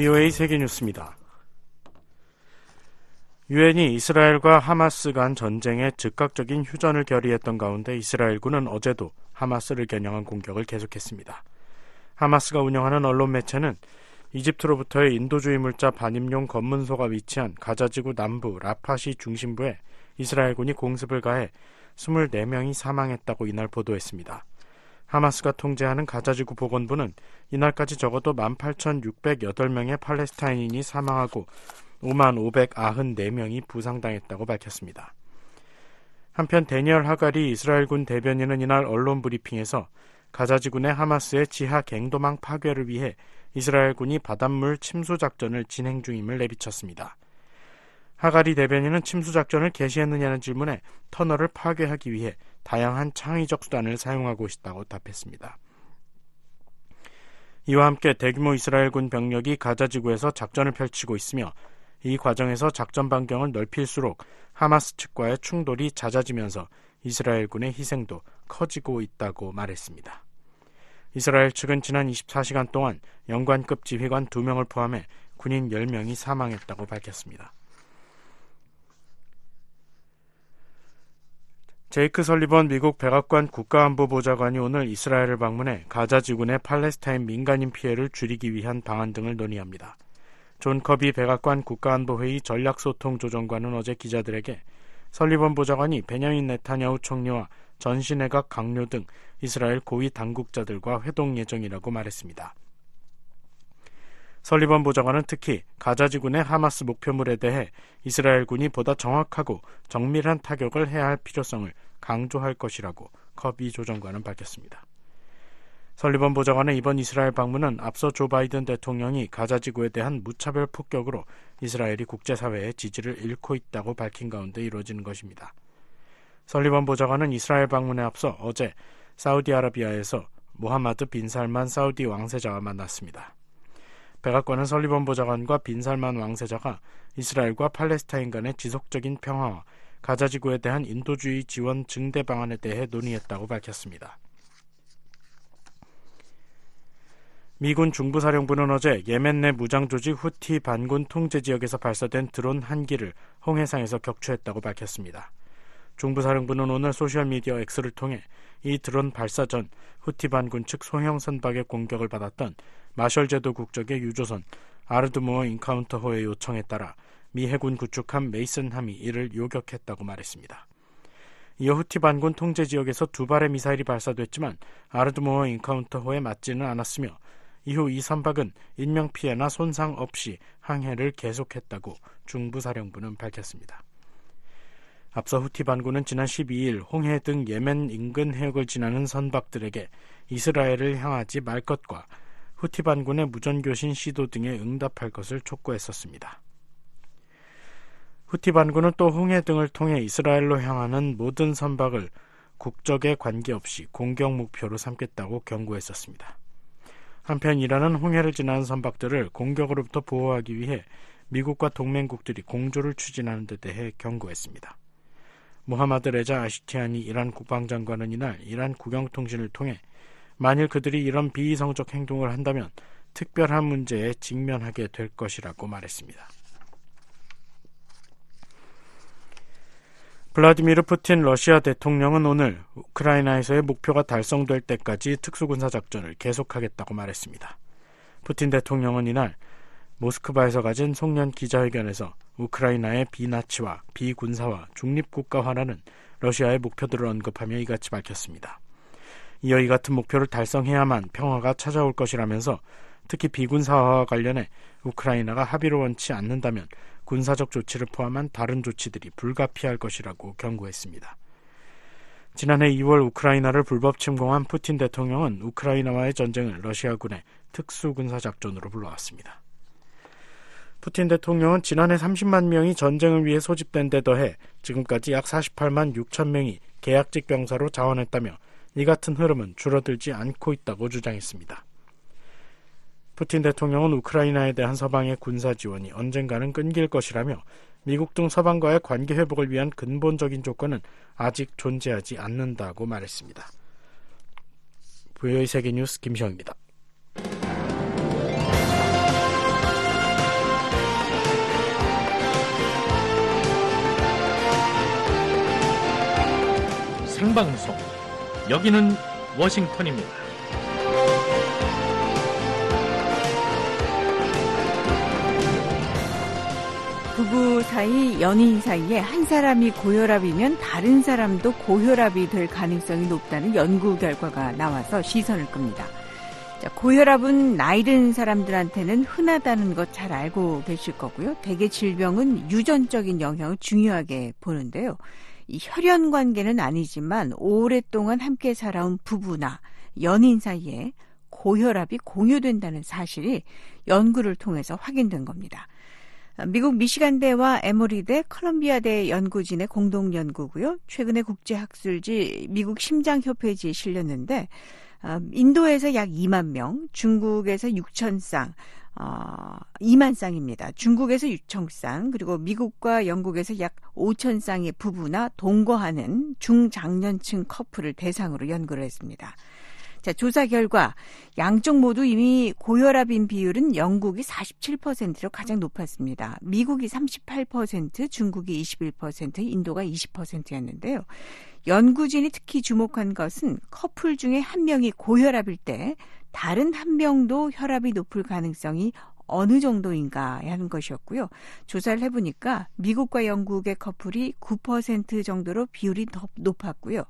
VOA 세계뉴스입니다. 유엔이 이스라엘과 하마스 간 전쟁에 즉각적인 휴전을 결의했던 가운데 이스라엘군은 어제도 하마스를 겨냥한 공격을 계속했습니다. 하마스가 운영하는 언론 매체는 이집트로부터의 인도주의 물자 반입용 검문소가 위치한 가자지구 남부 라파시 중심부에 이스라엘군이 공습을 가해 24명이 사망했다고 이날 보도했습니다. 하마스가 통제하는 가자지구 보건부는 이날까지 적어도 18,608명의 팔레스타인인이 사망하고 5만 594명이 부상당했다고 밝혔습니다. 한편 데니얼 하갈이 이스라엘군 대변인은 이날 언론 브리핑에서 가자지구 내 하마스의 지하 갱도망 파괴를 위해 이스라엘군이 바닷물 침수 작전을 진행 중임을 내비쳤습니다. 하가리 대변인은 침수 작전을 개시했느냐는 질문에 터널을 파괴하기 위해 다양한 창의적 수단을 사용하고 있다고 답했습니다. 이와 함께 대규모 이스라엘군 병력이 가자 지구에서 작전을 펼치고 있으며 이 과정에서 작전 반경을 넓힐수록 하마스 측과의 충돌이 잦아지면서 이스라엘군의 희생도 커지고 있다고 말했습니다. 이스라엘 측은 지난 24시간 동안 연관급 지휘관 2명을 포함해 군인 10명이 사망했다고 밝혔습니다. 제이크 설리번 미국 백악관 국가안보보좌관이 오늘 이스라엘을 방문해 가자 지구내 팔레스타인 민간인 피해를 줄이기 위한 방안 등을 논의합니다. 존 커비 백악관 국가안보회의 전략소통조정관은 어제 기자들에게 설리번 보좌관이 베냐민 네타냐후 총리와 전시내각 각료 등 이스라엘 고위 당국자들과 회동 예정이라고 말했습니다. 설리번 보좌관은 특히 가자지구 내 하마스 목표물에 대해 이스라엘군이 보다 정확하고 정밀한 타격을 해야 할 필요성을 강조할 것이라고 커비 조정관은 밝혔습니다. 설리번 보좌관의 이번 이스라엘 방문은 앞서 조 바이든 대통령이 가자 지구에 대한 무차별 폭격으로 이스라엘이 국제사회의 지지를 잃고 있다고 밝힌 가운데 이루어지는 것입니다. 설리번 보좌관은 이스라엘 방문에 앞서 어제 사우디아라비아에서 모하마드 빈 살만 사우디 왕세자와 만났습니다. 백악관은 설리번 보좌관과 빈살만 왕세자가 이스라엘과 팔레스타인 간의 지속적인 평화와 가자 지구에 대한 인도주의 지원 증대 방안에 대해 논의했다고 밝혔습니다. 미군 중부사령부는 어제 예멘 내 무장조직 후티 반군 통제 지역에서 발사된 드론 한 기를 홍해상에서 격추했다고 밝혔습니다. 중부사령부는 오늘 소셜미디어 X를 통해 이 드론 발사 전 후티 반군 측 소형 선박의 공격을 받았던 마셜 제도 국적의 유조선 아르드모어 인카운터호의 요청에 따라 미 해군 구축함 메이슨함이 이를 요격했다고 말했습니다. 이어 후티 반군 통제 지역에서 두 발의 미사일이 발사됐지만 아르드모어 인카운터호에 맞지는 않았으며 이후 이 선박은 인명피해나 손상 없이 항해를 계속했다고 중부사령부는 밝혔습니다. 앞서 후티 반군은 지난 12일 홍해 등 예멘 인근 해역을 지나는 선박들에게 이스라엘을 향하지 말 것과 후티 반군의 무전교신 시도 등에 응답할 것을 촉구했었습니다. 후티 반군은 또 홍해 등을 통해 이스라엘로 향하는 모든 선박을 국적에 관계없이 공격 목표로 삼겠다고 경고했었습니다. 한편 이란은 홍해를 지나는 선박들을 공격으로부터 보호하기 위해 미국과 동맹국들이 공조를 추진하는 데 대해 경고했습니다. 무하마드 레자 아시티안이 이란 국방장관은 이날 이란 국영통신을 통해 만일 그들이 이런 비이성적 행동을 한다면 특별한 문제에 직면하게 될 것이라고 말했습니다. 블라디미르 푸틴 러시아 대통령은 오늘 우크라이나에서의 목표가 달성될 때까지 특수군사 작전을 계속하겠다고 말했습니다. 푸틴 대통령은 이날 모스크바에서 가진 송년 기자회견에서 우크라이나의 비나치와 비군사화 중립국가화라는 러시아의 목표들을 언급하며 이같이 밝혔습니다. 이어 이 같은 목표를 달성해야만 평화가 찾아올 것이라면서 특히 비군 사화와 관련해 우크라이나가 합의를 원치 않는다면 군사적 조치를 포함한 다른 조치들이 불가피할 것이라고 경고했습니다. 지난해 2월 우크라이나를 불법 침공한 푸틴 대통령은 우크라이나와의 전쟁을 러시아군의 특수군사작전으로 불러왔습니다. 푸틴 대통령은 지난해 30만 명이 전쟁을 위해 소집된 데 더해 지금까지 약 48만 6천 명이 계약직 병사로 자원했다며 이 같은 흐름은 줄어들지 않고 있다고 주장했습니다. 푸틴 대통령은 우크라이나에 대한 서방의 군사 지원이 언젠가는 끊길 것이라며 미국 등 서방과의 관계 회복을 위한 근본적인 조건은 아직 존재하지 않는다고 말했습니다. 부여의 세계 뉴스 김시영입니다. 생방송 여기는 워싱턴입니다. 부부 사이, 연인 사이에 한 사람이 고혈압이면 다른 사람도 고혈압이 될 가능성이 높다는 연구 결과가 나와서 시선을 끕니다. 자, 고혈압은 나이 든 사람들한테는 흔하다는 것 잘 알고 계실 거고요. 대개 질병은 유전적인 영향을 중요하게 보는데요. 이 혈연 관계는 아니지만 오랫동안 함께 살아온 부부나 연인 사이에 고혈압이 공유된다는 사실이 연구를 통해서 확인된 겁니다. 미국 미시간대와 에모리대, 컬럼비아대 연구진의 공동 연구고요. 최근에 국제학술지 미국 심장협회지에 실렸는데 어, 인도에서 약 2만 명, 중국에서 6천 쌍, 어, 2만 쌍입니다. 중국에서 6천 쌍, 그리고 미국과 영국에서 약 5천 쌍의 부부나 동거하는 중장년층 커플을 대상으로 연구를 했습니다. 자, 조사 결과 양쪽 모두 이미 고혈압인 비율은 영국이 47%로 가장 높았습니다. 미국이 38%, 중국이 21%, 인도가 20%였는데요. 연구진이 특히 주목한 것은 커플 중에 한 명이 고혈압일 때 다른 한 명도 혈압이 높을 가능성이 어느 정도인가 하는 것이었고요. 조사를 해보니까 미국과 영국의 커플이 9% 정도로 비율이 더 높았고요.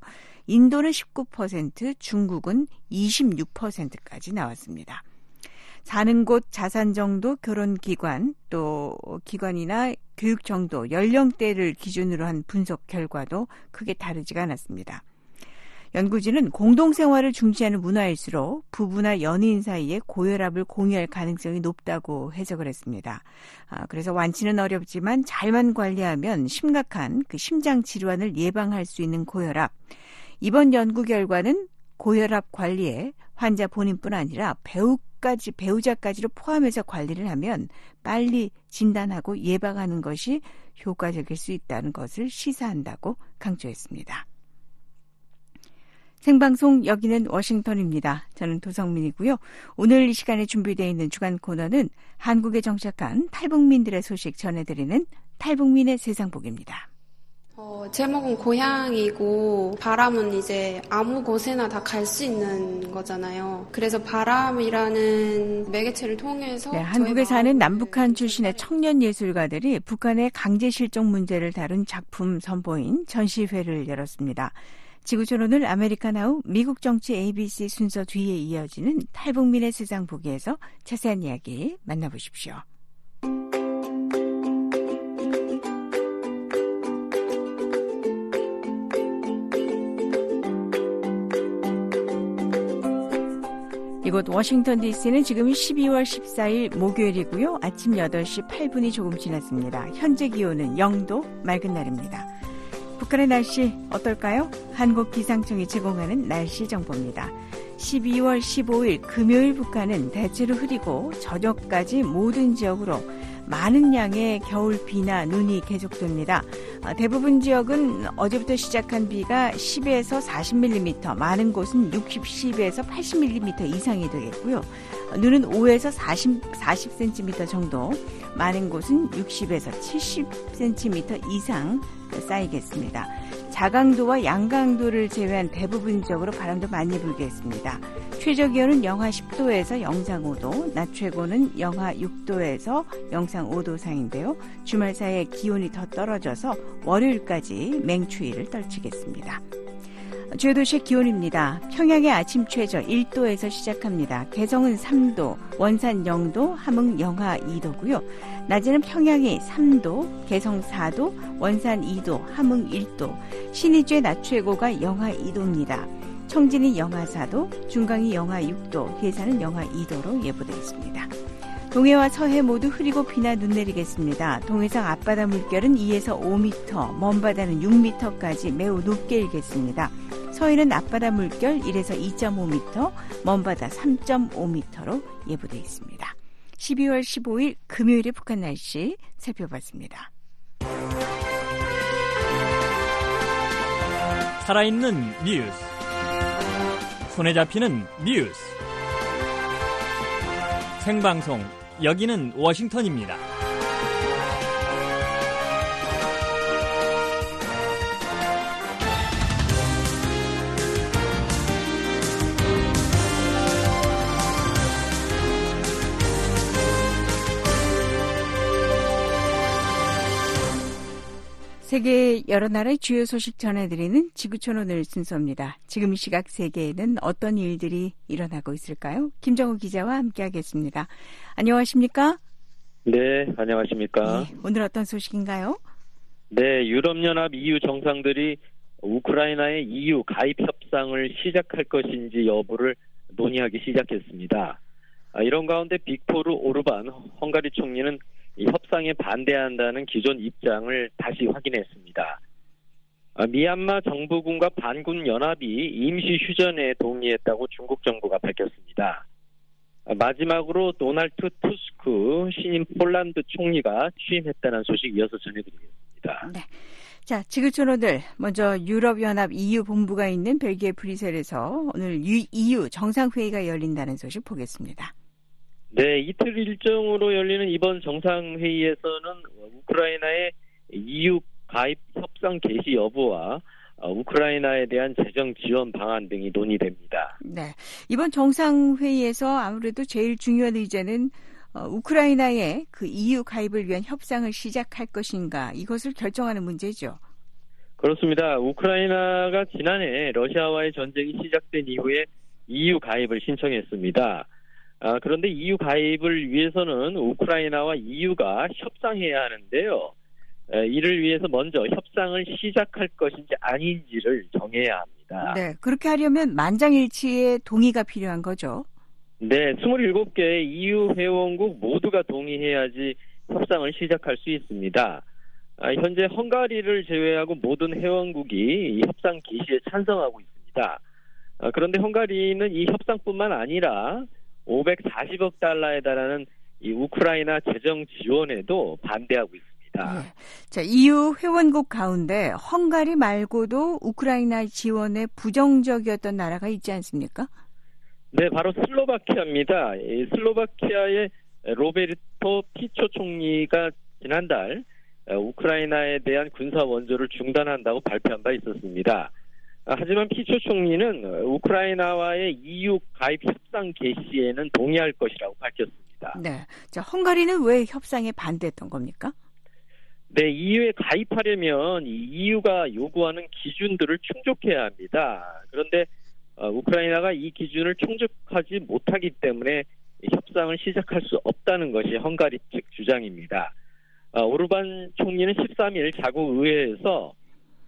인도는 19%, 중국은 26%까지 나왔습니다. 사는 곳, 자산 정도, 결혼 기관, 또 기관이나 교육 정도, 연령대를 기준으로 한 분석 결과도 크게 다르지가 않았습니다. 연구진은 공동생활을 중시하는 문화일수록 부부나 연인 사이에 고혈압을 공유할 가능성이 높다고 해석을 했습니다. 아, 그래서 완치는 어렵지만 잘만 관리하면 심각한 그 심장 질환을 예방할 수 있는 고혈압. 이번 연구 결과는 고혈압 관리에 환자 본인뿐 아니라 배우까지 배우자까지를 포함해서 관리를 하면 빨리 진단하고 예방하는 것이 효과적일 수 있다는 것을 시사한다고 강조했습니다. 생방송 여기는 워싱턴입니다. 저는 도성민이고요. 오늘 이 시간에 준비되어 있는 주간 코너는 한국에 정착한 탈북민들의 소식 전해드리는 탈북민의 세상복입니다. 어, 제목은 고향이고 바람은 이제 아무 곳에나 다 갈 수 있는 거잖아요. 그래서 바람이라는 매개체를 통해서 네, 한국에 사는 남북한 출신의 청년 예술가들이 북한의 강제 실종 문제를 다룬 작품 선보인 전시회를 열었습니다. 지구촌 오늘 아메리카나우 미국 정치 ABC 순서 뒤에 이어지는 탈북민의 세상 보기에서 자세한 이야기 만나보십시오. 이곳 워싱턴 DC는 지금 12월 14일 목요일이고요. 아침 8시 8분이 조금 지났습니다. 현재 기온은 0도 맑은 날입니다. 북한의 날씨 어떨까요? 한국기상청이 제공하는 날씨 정보입니다. 12월 15일 금요일 북한은 대체로 흐리고 저녁까지 모든 지역으로 많은 양의 겨울 비나 눈이 계속됩니다. 어, 대부분 지역은 어제부터 시작한 비가 10에서 40mm, 많은 곳은 60, 10에서 80mm 이상이 되겠고요. 눈은 5에서 40, 40cm 정도, 많은 곳은 60에서 70cm 이상 쌓이겠습니다. 자강도와 양강도를 제외한 대부분 지역으로 바람도 많이 불겠습니다. 최저 기온은 영하 10도에서 영상 5도, 낮 최고는 영하 6도에서 영상 5도 상인데요. 주말 사이에 기온이 더 떨어져서 월요일까지 맹추위를 떨치겠습니다. 주요도시 기온입니다. 평양의 아침 최저 1도에서 시작합니다. 개성은 3도, 원산 0도, 함흥 영하 2도고요. 낮에는 평양이 3도, 개성 4도, 원산 2도, 함흥 1도, 신의주의 낮 최고가 영하 2도입니다. 청진이 영하 4도, 중강이 영하 6도, 해산은 영하 2도로 예보되어 있습니다. 동해와 서해 모두 흐리고 비나 눈 내리겠습니다. 동해상 앞바다 물결은 2에서 5m, 먼바다는 6m까지 매우 높게 일겠습니다. 서해는 앞바다 물결 1에서 2.5m, 먼바다 3.5m로 예보되어 있습니다. 12월 15일 금요일의 북한 날씨 살펴봤습니다. 살아있는 뉴스. 손에 잡히는 뉴스. 생방송 여기는 워싱턴입니다. 세계 여러 나라의 주요 소식 전해드리는 지구촌 오늘 순서입니다. 지금 이 시각 세계에는 어떤 일들이 일어나고 있을까요? 김정우 기자와 함께하겠습니다. 안녕하십니까? 네, 안녕하십니까? 네, 오늘 어떤 소식인가요? 네, 유럽연합 EU 정상들이 우크라이나의 EU 가입 협상을 시작할 것인지 여부를 논의하기 시작했습니다. 아, 이런 가운데 빅토르 오르반 헝가리 총리는 이 협상에 반대한다는 기존 입장을 다시 확인했습니다. 아, 미얀마 정부군과 반군 연합이 임시 휴전에 동의했다고 중국 정부가 밝혔습니다. 아, 마지막으로 도널드 투스크 신임 폴란드 총리가 취임했다는 소식 이어서 전해드리겠습니다. 네. 자, 지구촌 오늘 먼저 유럽연합 EU 본부가 있는 벨기에 브뤼셀에서 오늘 EU 정상회의가 열린다는 소식 보겠습니다. 네, 이틀 일정으로 열리는 이번 정상회의에서는 우크라이나의 EU 가입 협상 개시 여부와 어, 우크라이나에 대한 재정 지원 방안 등이 논의됩니다. 네. 이번 정상회의에서 아무래도 제일 중요한 의제는 어, 우크라이나의 그 EU 가입을 위한 협상을 시작할 것인가 이것을 결정하는 문제죠. 그렇습니다. 우크라이나가 지난해 러시아와의 전쟁이 시작된 이후에 EU 가입을 신청했습니다. 아, 그런데 EU 가입을 위해서는 우크라이나와 EU가 협상해야 하는데요. 에, 이를 위해서 먼저 협상을 시작할 것인지 아닌지를 정해야 합니다. 네, 그렇게 하려면 만장일치의 동의가 필요한 거죠. 네, 27개 EU 회원국 모두가 동의해야지 협상을 시작할 수 있습니다. 아, 현재 헝가리를 제외하고 모든 회원국이 이 협상 개시에 찬성하고 있습니다. 아, 그런데 헝가리는 이 협상뿐만 아니라 540억 달러에 달하는 이 우크라이나 재정 지원에도 반대하고 있습니다. 예. 자, EU 회원국 가운데 헝가리 말고도 우크라이나 지원에 부정적이었던 나라가 있지 않습니까? 네, 바로 슬로바키아입니다. 이 슬로바키아의 로베르토 피초 총리가 지난달 우크라이나에 대한 군사 원조를 중단한다고 발표한 바 있었습니다. 아, 하지만 피초 총리는 우크라이나와의 EU 가입 협상 개시에는 동의할 것이라고 밝혔습니다. 네. 자, 헝가리는 왜 협상에 반대했던 겁니까? 네, EU에 가입하려면 EU가 요구하는 기준들을 충족해야 합니다. 그런데 어, 우크라이나가 이 기준을 충족하지 못하기 때문에 협상을 시작할 수 없다는 것이 헝가리 측 주장입니다. 어, 오르반 총리는 13일 자국 의회에서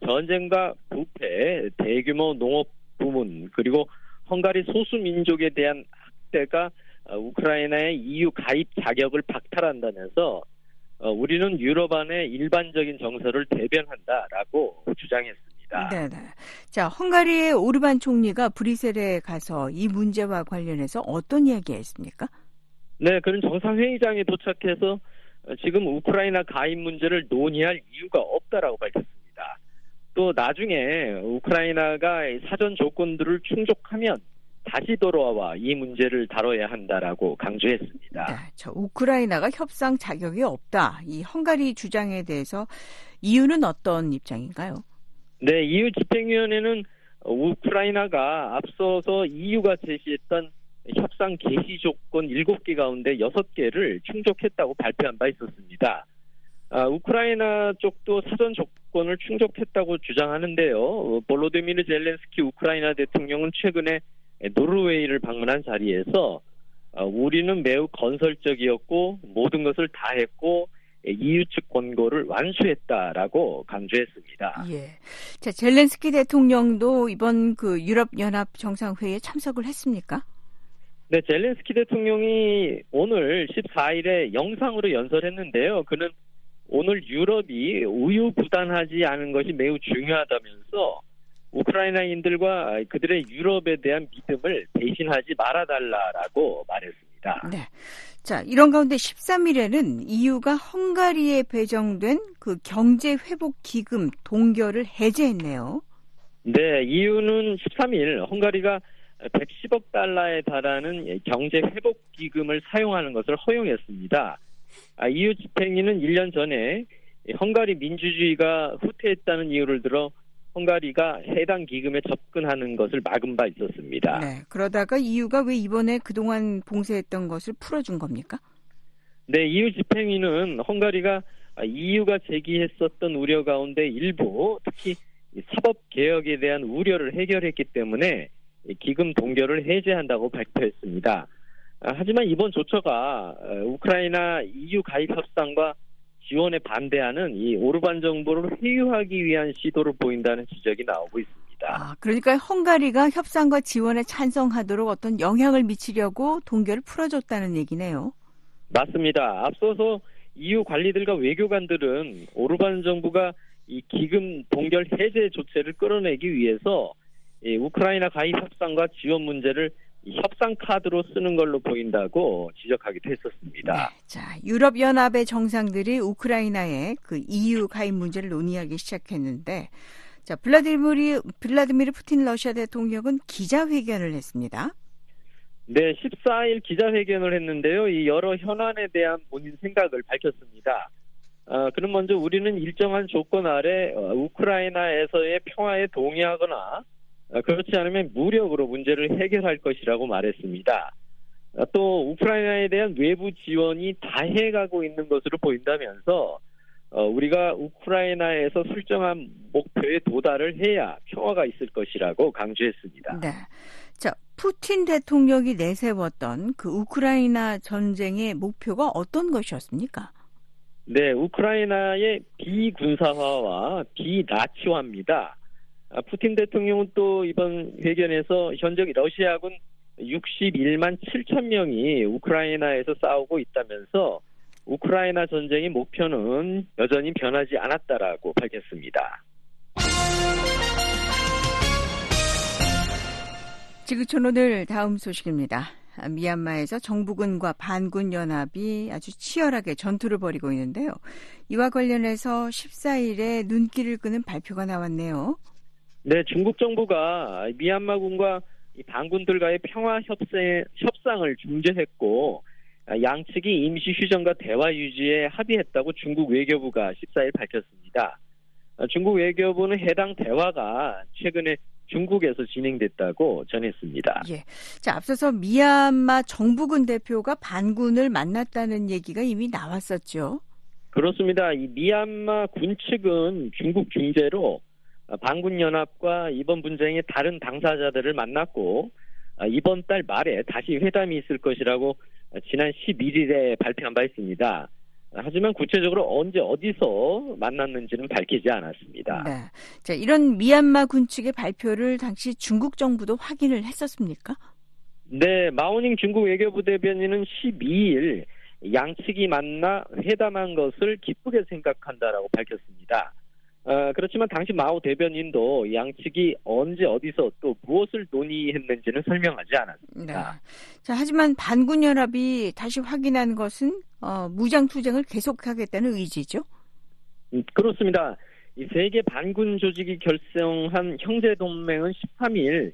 전쟁과 부패, 대규모 농업 부문 그리고 헝가리 소수 민족에 대한 학대가 어, 우크라이나의 EU 가입 자격을 박탈한다면서 어, 우리는 유럽 안의 일반적인 정서를 대변한다라고 주장했습니다. 네네. 자, 헝가리의 오르반 총리가 브뤼셀에 가서 이 문제와 관련해서 어떤 이야기했습니까? 네, 그런 정상회의장에 도착해서 지금 우크라이나 가입 문제를 논의할 이유가 없다라고 밝혔습니다. 또 나중에 우크라이나가 사전 조건들을 충족하면 다시 돌아와 이 문제를 다뤄야 한다라고 강조했습니다. 네, 저 우크라이나가 협상 자격이 없다. 이 헝가리 주장에 대해서 이유는 어떤 입장인가요? 네, EU 집행위원회는 우크라이나가 앞서서 EU가 제시했던 협상 개시 조건 7개 가운데 6개를 충족했다고 발표한 바 있었습니다. 아, 우크라이나 쪽도 사전 조건을 충족했다고 주장하는데요. 볼로디미르 젤렌스키 우크라이나 대통령은 최근에 노르웨이를 방문한 자리에서 어, 우리는 매우 건설적이었고 모든 것을 다 했고 EU 측 권고를 완수했다라고 강조했습니다. 예. 자, 젤렌스키 대통령도 이번 그 유럽 연합 정상회의에 참석을 했습니까? 네, 젤렌스키 대통령이 오늘 14일에 영상으로 연설했는데요. 그는 오늘 유럽이 우유부단하지 않은 것이 매우 중요하다면서 우크라이나인들과 그들의 유럽에 대한 믿음을 대신하지 말아달라라고 말했습니다. 네. 자, 이런 가운데 13일에는 EU가 헝가리에 배정된 그 경제 회복 기금 동결을 해제했네요. 네, EU는 13일 헝가리가 110억 달러에 달하는 경제 회복 기금을 사용하는 것을 허용했습니다. 아, EU 집행위는 1년 전에 헝가리 민주주의가 후퇴했다는 이유를 들어 헝가리가 해당 기금에 접근하는 것을 막은 바 있었습니다. 네, 그러다가 EU가 왜 이번에 그동안 봉쇄했던 것을 풀어준 겁니까? 네, EU 집행위는 헝가리가 EU가 제기했었던 우려 가운데 일부 특히 사법 개혁에 대한 우려를 해결했기 때문에 기금 동결을 해제한다고 발표했습니다. 하지만 이번 조처가 우크라이나 EU 가입 협상과 지원에 반대하는 이 오르반 정부를 회유하기 위한 시도를 보인다는 지적이 나오고 있습니다. 아, 그러니까 헝가리가 협상과 지원에 찬성하도록 어떤 영향을 미치려고 동결을 풀어줬다는 얘기네요. 맞습니다. 앞서서 EU 관리들과 외교관들은 오르반 정부가 이 기금 동결 해제 조치를 끌어내기 위해서 이 우크라이나 가입 협상과 지원 문제를 협상 카드로 쓰는 걸로 보인다고 지적하기도 했었습니다. 네, 자, 유럽 연합의 정상들이 우크라이나의 그 EU 가입 문제를 논의하기 시작했는데 자, 블라디미르 블라디미르 푸틴 러시아 대통령은 기자회견을 했습니다. 네, 14일 기자회견을 했는데요. 이 여러 현안에 대한 본인 생각을 밝혔습니다. 어, 그럼 먼저 우리는 일정한 조건 아래 어, 우크라이나에서의 평화에 동의하거나 어, 그렇지 않으면 무력으로 문제를 해결할 것이라고 말했습니다. 어, 또 우크라이나에 대한 외부 지원이 다해가고 있는 것으로 보인다면서 어, 우리가 우크라이나에서 설정한 목표에 도달을 해야 평화가 있을 것이라고 강조했습니다. 네. 자, 푸틴 대통령이 내세웠던 그 우크라이나 전쟁의 목표가 어떤 것이었습니까? 네, 우크라이나의 비군사화와 비나치화입니다. 아, 푸틴 대통령은 또 이번 회견에서 현재 러시아군 61만 7천 명이 우크라이나에서 싸우고 있다면서 우크라이나 전쟁의 목표는 여전히 변하지 않았다라고 밝혔습니다. 지구촌 오늘 다음 소식입니다. 미얀마에서 정부군과 반군 연합이 아주 치열하게 전투를 벌이고 있는데요. 이와 관련해서 14일에 눈길을 끄는 발표가 나왔네요. 네, 중국 정부가 미얀마군과 반군들과의 평화 협상, 협상을 중재했고 양측이 임시 휴전과 대화 유지에 합의했다고 중국 외교부가 14일 밝혔습니다. 중국 외교부는 해당 대화가 최근에 중국에서 진행됐다고 전했습니다. 예. 자, 앞서서 미얀마 정부군 대표가 반군을 만났다는 얘기가 이미 나왔었죠. 그렇습니다. 이 미얀마 군 측은 중국 중재로 반군 연합과 이번 분쟁의 다른 당사자들을 만났고 이번 달 말에 다시 회담이 있을 것이라고 지난 11일에 발표한 바 있습니다. 하지만 구체적으로 언제 어디서 만났는지는 밝히지 않았습니다. 네. 자, 이런 미얀마 군 측의 발표를 당시 중국 정부도 확인을 했었습니까? 네, 마오닝 중국 외교부 대변인은 12일 양측이 만나 회담한 것을 기쁘게 생각한다라고 밝혔습니다. 어, 그렇지만 당시 마오 대변인도 양측이 언제 어디서 또 무엇을 논의했는지는 설명하지 않았습니다. 네. 자, 하지만 반군 연합이 다시 확인한 것은 어, 무장 투쟁을 계속하겠다는 의지죠. 음, 그렇습니다. 이 세계 반군 조직이 결성한 형제 동맹은 13일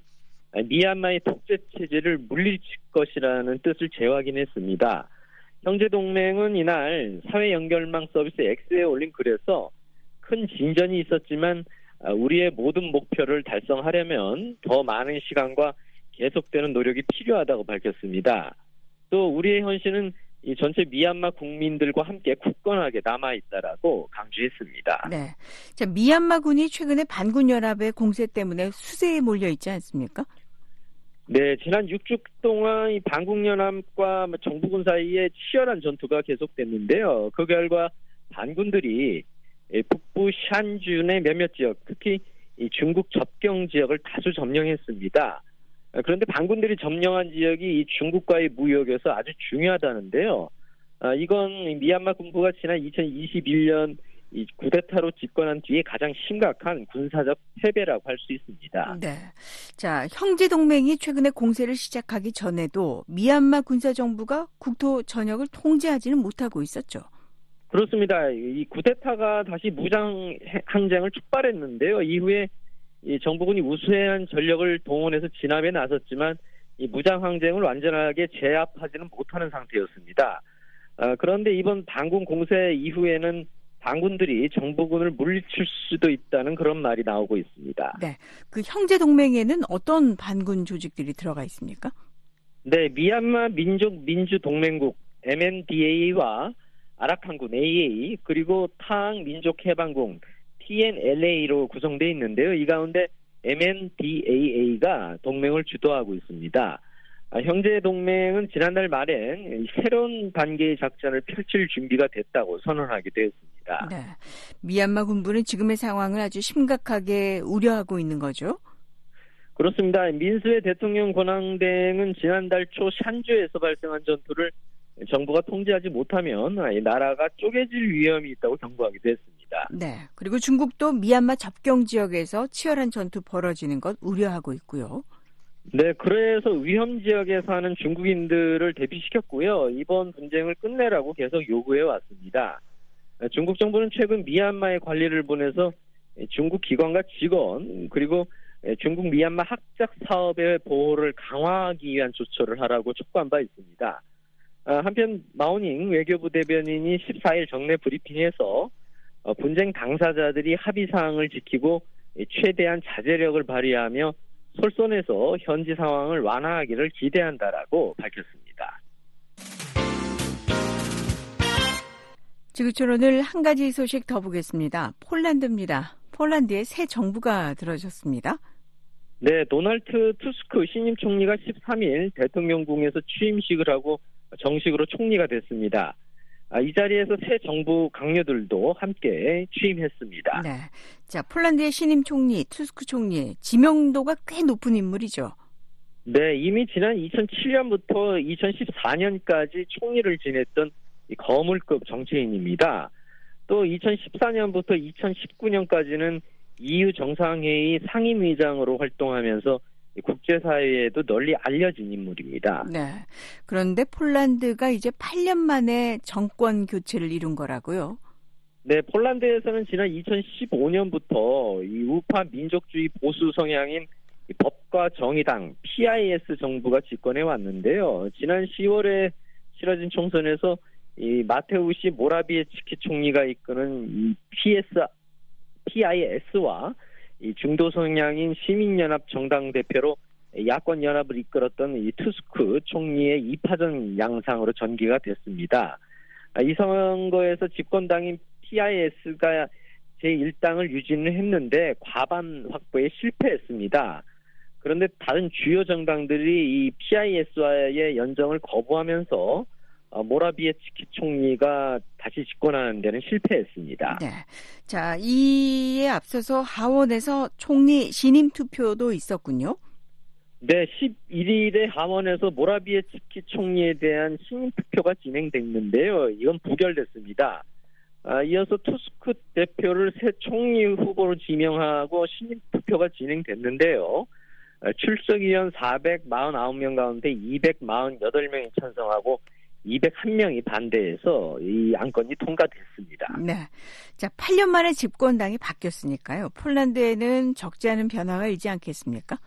미얀마의 독재 체제를 물리칠 것이라는 뜻을 재확인했습니다. 형제 동맹은 이날 사회 연결망 서비스 X에 올린 글에서 큰 진전이 있었지만 아, 우리의 모든 목표를 달성하려면 더 많은 시간과 계속되는 노력이 필요하다고 밝혔습니다. 또 우리의 현실은 이 전체 미얀마 국민들과 함께 굳건하게 남아 있다라고 강조했습니다. 네. 자, 미얀마 군이 최근에 반군 연합의 공세 때문에 수세에 몰려 있지 않습니까? 네, 지난 6주 동안 이 반군 연합과 정부군 사이에 치열한 전투가 계속됐는데요. 그 결과 반군들이 예, 북부 샨준의 몇몇 지역, 특히 중국 접경 지역을 다수 점령했습니다. 아, 그런데 반군들이 점령한 지역이 중국과의 무역에서 아주 중요하다는데요. 아, 이건 미얀마 군부가 지난 2021년 이 구데타로 집권한 뒤에 가장 심각한 군사적 패배라고 할 수 있습니다. 네. 자, 형제 동맹이 최근에 공세를 시작하기 전에도 미얀마 군사 정부가 국토 전역을 통제하지는 못하고 있었죠. 그렇습니다. 이 구데타가 다시 무장 항쟁을 촉발했는데요. 이후에 이 정부군이 우수한 전력을 동원해서 진압에 나섰지만 이 무장 항쟁을 완전하게 제압하지는 못하는 상태였습니다. 아, 그런데 이번 반군 공세 이후에는 반군들이 정부군을 물리칠 수도 있다는 그런 말이 나오고 있습니다. 네, 그 형제 동맹에는 어떤 반군 조직들이 들어가 있습니까? 네, 미얀마 민족 민주 동맹국 MNDA와 아랍항군 AA 그리고 타항 민족해방군 TNLA로 구성되어 있는데요. 이 가운데 MNDAA가 동맹을 주도하고 있습니다. 아, 형제 동맹은 지난달 말엔 새로운 단계의 작전을 펼칠 준비가 됐다고 선언하게 되었습니다. 네. 미얀마 군부는 지금의 상황을 아주 심각하게 우려하고 있는 거죠. 그렇습니다. 민수의 대통령 권한대행은 지난달 초 샨주에서 발생한 전투를 정부가 통제하지 못하면 나라가 쪼개질 위험이 있다고 경고하기도 했습니다. 네. 그리고 중국도 미얀마 접경 지역에서 치열한 전투 벌어지는 것 우려하고 있고요. 네, 그래서 위험 지역에 사는 중국인들을 대피시켰고요. 이번 분쟁을 끝내라고 계속 요구해 왔습니다. 중국 정부는 최근 미얀마에 관리를 보내서 중국 기관과 직원 그리고 중국 미얀마 학작 사업의 보호를 강화하기 위한 조처를 하라고 촉구한 바 있습니다. 아, 한편 마오닝 외교부 대변인이 14일 정례 브리핑에서 어, 분쟁 당사자들이 합의 사항을 지키고 최대한 자제력을 발휘하며 솔선해서 현지 상황을 완화하기를 기대한다라고 밝혔습니다. 지구촌 오한 가지 소식 더 보겠습니다. 폴란드입니다. 폴란드에 새 정부가 들어졌습니다. 네, 도널트 투스크 신임 총리가 13일 대통령궁에서 취임식을 하고 정식으로 총리가 됐습니다. 아, 이 자리에서 새 정부 강요들도 함께 취임했습니다. 네. 자, 폴란드의 신임 총리, 투스크 총리, 지명도가 꽤 높은 인물이죠. 네, 이미 지난 2007년부터 2014년까지 총리를 지냈던 거물급 정치인입니다. 또 2014년부터 2019년까지는 EU 정상회의 상임위장으로 활동하면서 국제사회에도 널리 알려진 인물입니다. 네. 그런데 폴란드가 이제 8년 만에 정권 교체를 이룬 거라고요? 네, 폴란드에서는 지난 2015년부터 이 우파 민족주의 보수 성향인 법과 정의당 PIS 정부가 집권해 왔는데요. 지난 10월에 치러진 총선에서 이 마테우시 모라비에츠키 총리가 이끄는 이 PS PIS와 이 중도 성향인 시민연합 정당 대표로 야권 연합을 이끌었던 이 투스크 총리의 2파전 양상으로 전개가 됐습니다. 아, 이 선거에서 집권당인 PIS가 제1당을 유지는 했는데 과반 확보에 실패했습니다. 그런데 다른 주요 정당들이 이 PIS와의 연정을 거부하면서 어, 모라비에츠키 총리가 다시 집권하는 데는 실패했습니다. 네. 자, 이에 앞서서 하원에서 총리 신임 투표도 있었군요. 네, 11일에 하원에서 모라비에츠키 총리에 대한 신임 투표가 진행됐는데요. 이건 부결됐습니다. 아, 이어서 투스크 대표를 새 총리 후보로 지명하고 신임 투표가 진행됐는데요. 아, 출석위원 449명 가운데 248명이 찬성하고 201명이 반대해서 이 안건이 통과됐습니다. 네. 자, 8년 만에 집권당이 바뀌었으니까요. 폴란드에는 적지 않은 변화가 있지 않겠습니까?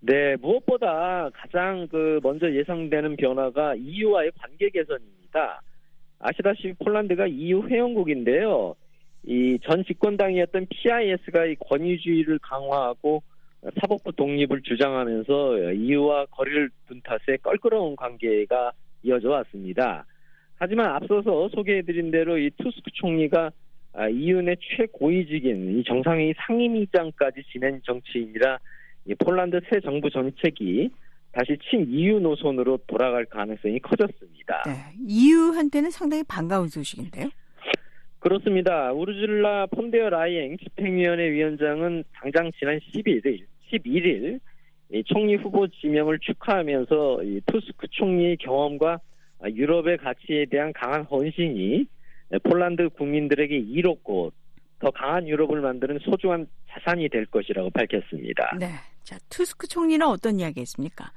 네, 무엇보다 가장 그 먼저 예상되는 변화가 EU와의 관계 개선입니다. 아시다시피 폴란드가 EU 회원국인데요. 이 전 집권당이었던 PIS가 이 권위주의를 강화하고 사법부 독립을 주장하면서 EU와 거리를 둔 탓에 껄끄러운 관계가 이어져 왔습니다. 하지만 앞서서 소개해드린 대로 이 투스크 총리가 아, 이윤의 최고위직인 이 정상회의 상임위장까지 지낸 정치인이라 이 폴란드 새 정부 정책이 다시 친이유 노선으로 돌아갈 가능성이 커졌습니다. 네, 이유한테는 상당히 반가운 소식인데요. 그렇습니다. 우르줄라 폰데어 라이엥 집행위원회 위원장은 당장 지난 11일, 11일 총리 후보 지명을 축하하면서 투스크 총리의 경험과 유럽의 가치에 대한 강한 헌신이 폴란드 국민들에게 이롭고 더 강한 유럽을 만드는 소중한 자산이 될 것이라고 밝혔습니다. 네. 자, 투스크 총리는 어떤 이야기 했습니까?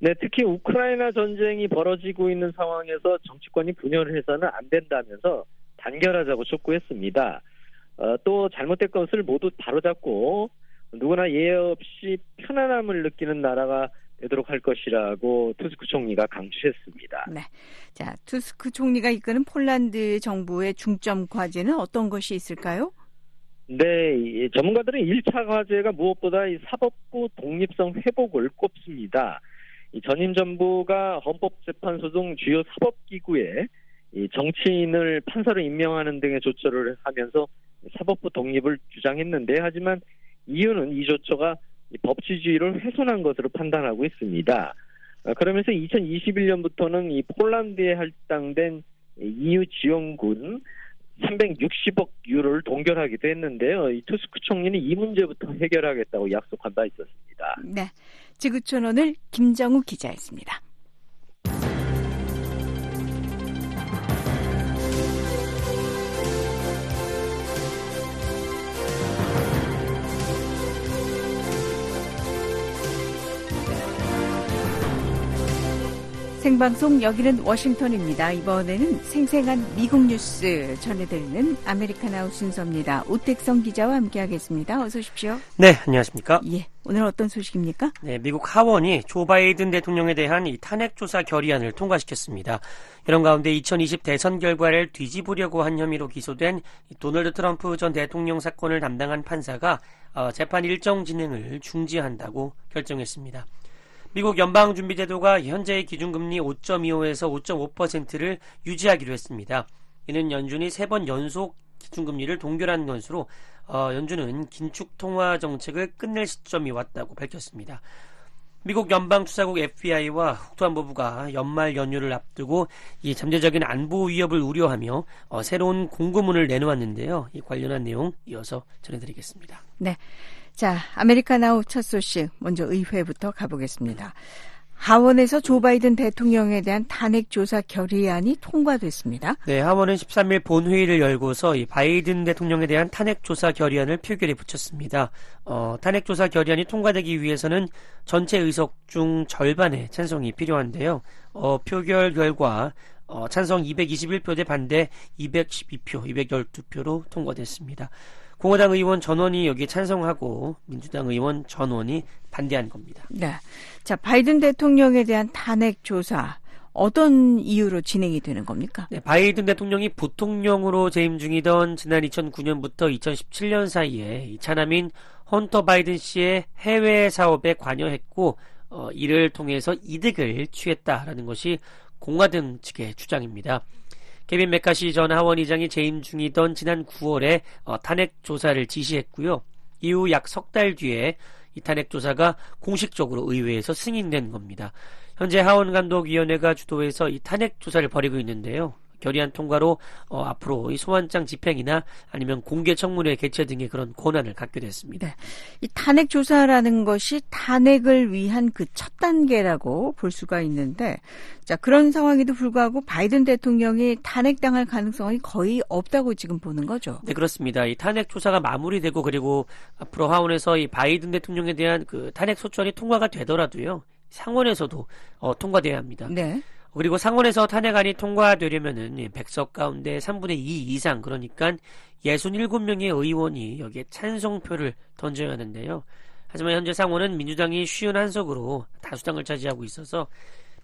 네, 특히 우크라이나 전쟁이 벌어지고 있는 상황에서 정치권이 분열을 해서는 안 된다면서 단결하자고 촉구했습니다. 어, 또 잘못된 것을 모두 바로잡고 누구나 예외 없이 편안함을 느끼는 나라가 되도록 할 것이라고 투스크 총리가 강조했습니다. 네. 자, 투스크 총리가 이끄는 폴란드 정부의 중점 과제는 어떤 것이 있을까요? 네, 전문가들은 1차 과제가 무엇보다 이 사법부 독립성 회복을 꼽습니다. 이 전임 정부가 헌법재판소 등 주요 사법기구에 이 정치인을 판사로 임명하는 등의 조처를 하면서 사법부 독립을 주장했는데 하지만 이유는 이 조처가 법치주의를 훼손한 것으로 판단하고 있습니다. 어, 그러면서 2021년부터는 이 폴란드에 할당된 EU 지원군 360억 유로를 동결하기도 했는데요. 이 투스크 총리는 이 문제부터 해결하겠다고 약속한 바 있었습니다. 네. 지구촌 오늘 김정우 기자였습니다. 생방송 여기는 워싱턴입니다. 이번에는 생생한 미국 뉴스 전해드리는 아메리카나우 순서입니다. 오택성 기자와 함께하겠습니다. 어서 오십시오. 네, 안녕하십니까? 예, 오늘 어떤 소식입니까? 네, 미국 하원이 조 바이든 대통령에 대한 이 탄핵 조사 결의안을 통과시켰습니다. 이런 가운데 2020 대선 결과를 뒤집으려고 한 혐의로 기소된 도널드 트럼프 전 대통령 사건을 담당한 판사가 어, 재판 일정 진행을 중지한다고 결정했습니다. 미국 연방준비제도가 현재의 기준금리 5.25에서 5.5%를 유지하기로 했습니다. 이는 연준이 세 번 연속 기준금리를 동결한 것으로 어, 연준은 긴축 통화 정책을 끝낼 시점이 왔다고 밝혔습니다. 미국 연방수사국 FBI와 국토안보부가 연말 연휴를 앞두고 이 잠재적인 안보 위협을 우려하며 어, 새로운 공고문을 내놓았는데요. 이 관련한 내용 이어서 전해드리겠습니다. 네. 자, 아메리카나우 첫 소식 먼저 의회부터 가보겠습니다. 하원에서 조 바이든 대통령에 대한 탄핵 조사 결의안이 통과됐습니다. 네, 하원은 13일 본회의를 열고서 이 바이든 대통령에 대한 탄핵 조사 결의안을 표결에 붙였습니다. 어, 탄핵 조사 결의안이 통과되기 위해서는 전체 의석 중 절반의 찬성이 필요한데요. 어, 표결 결과 어, 찬성 221표 대 반대 212표, 212표로 통과됐습니다. 공화당 의원 전원이 여기에 찬성하고 민주당 의원 전원이 반대한 겁니다. 네. 자, 바이든 대통령에 대한 탄핵 조사 어떤 이유로 진행이 되는 겁니까? 네, 바이든 대통령이 부통령으로 재임 중이던 지난 2009년부터 2017년 사이에 차남인 헌터 바이든 씨의 해외 사업에 관여했고 어, 이를 통해서 이득을 취했다라는 것이 공화당 측의 주장입니다. 케빈 메카시 전 하원 의장이 재임 중이던 지난 9월에 어, 탄핵 조사를 지시했고요. 이후 약 석 달 뒤에 이 탄핵 조사가 공식적으로 의회에서 승인된 겁니다. 현재 하원 감독위원회가 주도해서 이 탄핵 조사를 벌이고 있는데요. 결의안 통과로 어, 앞으로 이 소환장 집행이나 아니면 공개 청문회 개최 등의 그런 권한을 갖게 됐습니다. 네. 이 탄핵 조사라는 것이 탄핵을 위한 그 첫 단계라고 볼 수가 있는데 자 그런 상황에도 불구하고 바이든 대통령이 탄핵당할 가능성이 거의 없다고 지금 보는 거죠. 네 그렇습니다. 이 탄핵 조사가 마무리되고 그리고 앞으로 하원에서 이 바이든 대통령에 대한 그 탄핵 소추안이 통과가 되더라도요. 상원에서도 어, 통과돼야 합니다. 네. 그리고 상원에서 탄핵안이 통과되려면은 백석 가운데 3분의 2 이상 그러니까 67명의 의원이 여기에 찬성표를 던져야 하는데요. 하지만 현재 상원은 민주당이 쉬운 한석으로 다수당을 차지하고 있어서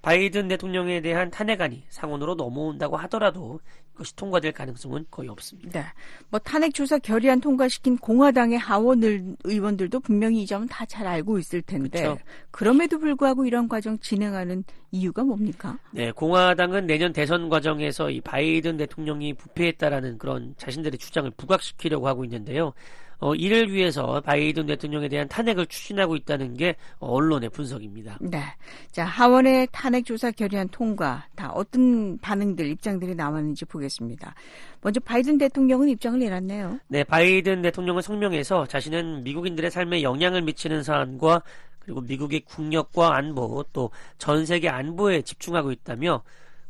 바이든 대통령에 대한 탄핵안이 상원으로 넘어온다고 하더라도 이것이 통과될 가능성은 거의 없습니다. 네. 뭐 탄핵 조사 결의안 통과시킨 공화당의 하원 의원들도 분명히 이 점은 다 잘 알고 있을 텐데 그렇죠. 그럼에도 불구하고 이런 과정 진행하는 이유가 뭡니까? 네, 공화당은 내년 대선 과정에서 이 바이든 대통령이 부패했다라는 그런 자신들의 주장을 부각시키려고 하고 있는데요. 어, 이를 위해서 바이든 대통령에 대한 탄핵을 추진하고 있다는 게 언론의 분석입니다. 네. 자, 하원의 탄핵 조사 결의안 통과 다 어떤 반응들, 입장들이 나왔는지 보겠습니다. 먼저 바이든 대통령은 입장을 내놨네요. 네, 바이든 대통령은 성명에서 자신은 미국인들의 삶에 영향을 미치는 사안과 그리고 미국의 국력과 안보 또 전 세계 안보에 집중하고 있다며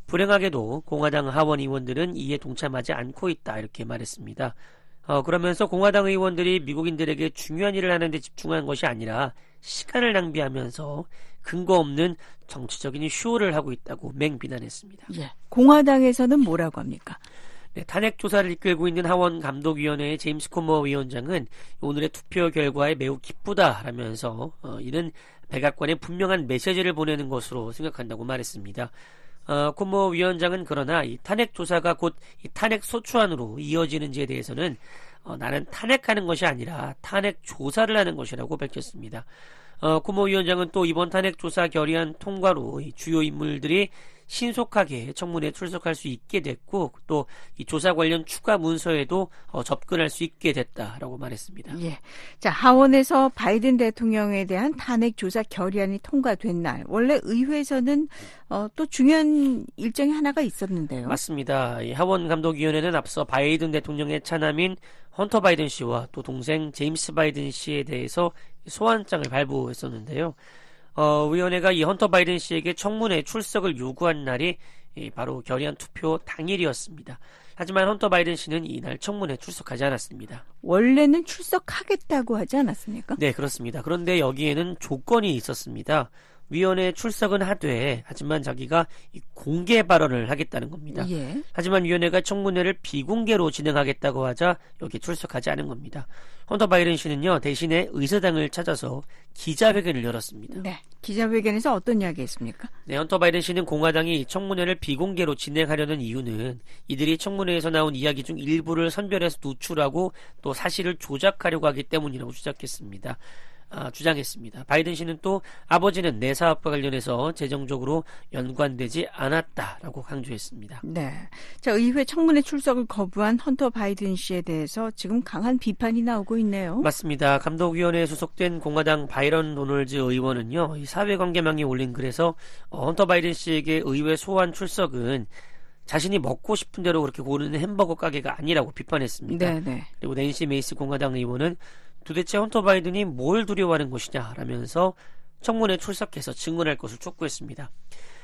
불행하게도 공화당 하원 의원들은 이에 동참하지 않고 있다 이렇게 말했습니다. 어, 그러면서 공화당 의원들이 미국인들에게 중요한 일을 하는데 집중한 것이 아니라 시간을 낭비하면서 근거 없는 정치적인 쇼를 하고 있다고 맹비난했습니다. 예. 공화당에서는 뭐라고 합니까? 네, 탄핵 조사를 이끌고 있는 하원 감독위원회의 제임스 코머 위원장은 오늘의 투표 결과에 매우 기쁘다라면서 어, 이는 백악관에 분명한 메시지를 보내는 것으로 생각한다고 말했습니다. 어, 코모 위원장은 그러나 이 탄핵 조사가 곧 이 탄핵 소추안으로 이어지는지에 대해서는 어, 나는 탄핵하는 것이 아니라 탄핵 조사를 하는 것이라고 밝혔습니다. 어, 코모 위원장은 또 이번 탄핵 조사 결의안 통과로 이 주요 인물들이 신속하게 청문회에 출석할 수 있게 됐고 또 이 조사 관련 추가 문서에도 어, 접근할 수 있게 됐다라고 말했습니다. 예. 자, 하원에서 바이든 대통령에 대한 탄핵 조사 결의안이 통과된 날 원래 의회에서는 어, 또 중요한 일정이 하나가 있었는데요. 맞습니다. 이 하원 감독위원회는 앞서 바이든 대통령의 차남인 헌터 바이든 씨와 또 동생 제임스 바이든 씨에 대해서 소환장을 발부했었는데요. 어, 위원회가 이 헌터 바이든 씨에게 청문회 출석을 요구한 날이 바로 결의안 투표 당일이었습니다. 하지만 헌터 바이든 씨는 이날 청문회 출석하지 않았습니다. 원래는 출석하겠다고 하지 않았습니까? 네, 그렇습니다. 그런데 여기에는 조건이 있었습니다. 위원회 출석은 하되 하지만 자기가 공개 발언을 하겠다는 겁니다. 예. 하지만 위원회가 청문회를 비공개로 진행하겠다고 하자 여기 출석하지 않은 겁니다. 헌터 바이든 씨는요 대신에 의사당을 찾아서 기자회견을 열었습니다. 네. 기자회견에서 어떤 이야기했습니까? 네, 헌터 바이든 씨는 공화당이 청문회를 비공개로 진행하려는 이유는 이들이 청문회에서 나온 이야기 중 일부를 선별해서 누출하고 또 사실을 조작하려고 하기 때문이라고 주장했습니다. 아, 주장했습니다. 바이든 씨는 또 아버지는 내 사업과 관련해서 재정적으로 연관되지 않았다라고 강조했습니다. 네. 자, 의회 청문회 출석을 거부한 헌터 바이든 씨에 대해서 지금 강한 비판이 나오고 있네요. 맞습니다. 감독위원회에 소속된 공화당 바이런 도널즈 의원은요, 이 사회관계망에 올린 글에서 어, 헌터 바이든 씨에게 의회 소환 출석은 자신이 먹고 싶은 대로 그렇게 고르는 햄버거 가게가 아니라고 비판했습니다. 네, 네. 그리고 낸시 메이스 공화당 의원은 도대체 헌터 바이든이 뭘 두려워하는 것이냐 라면서 청문회 출석해서 증언할 것을 촉구했습니다.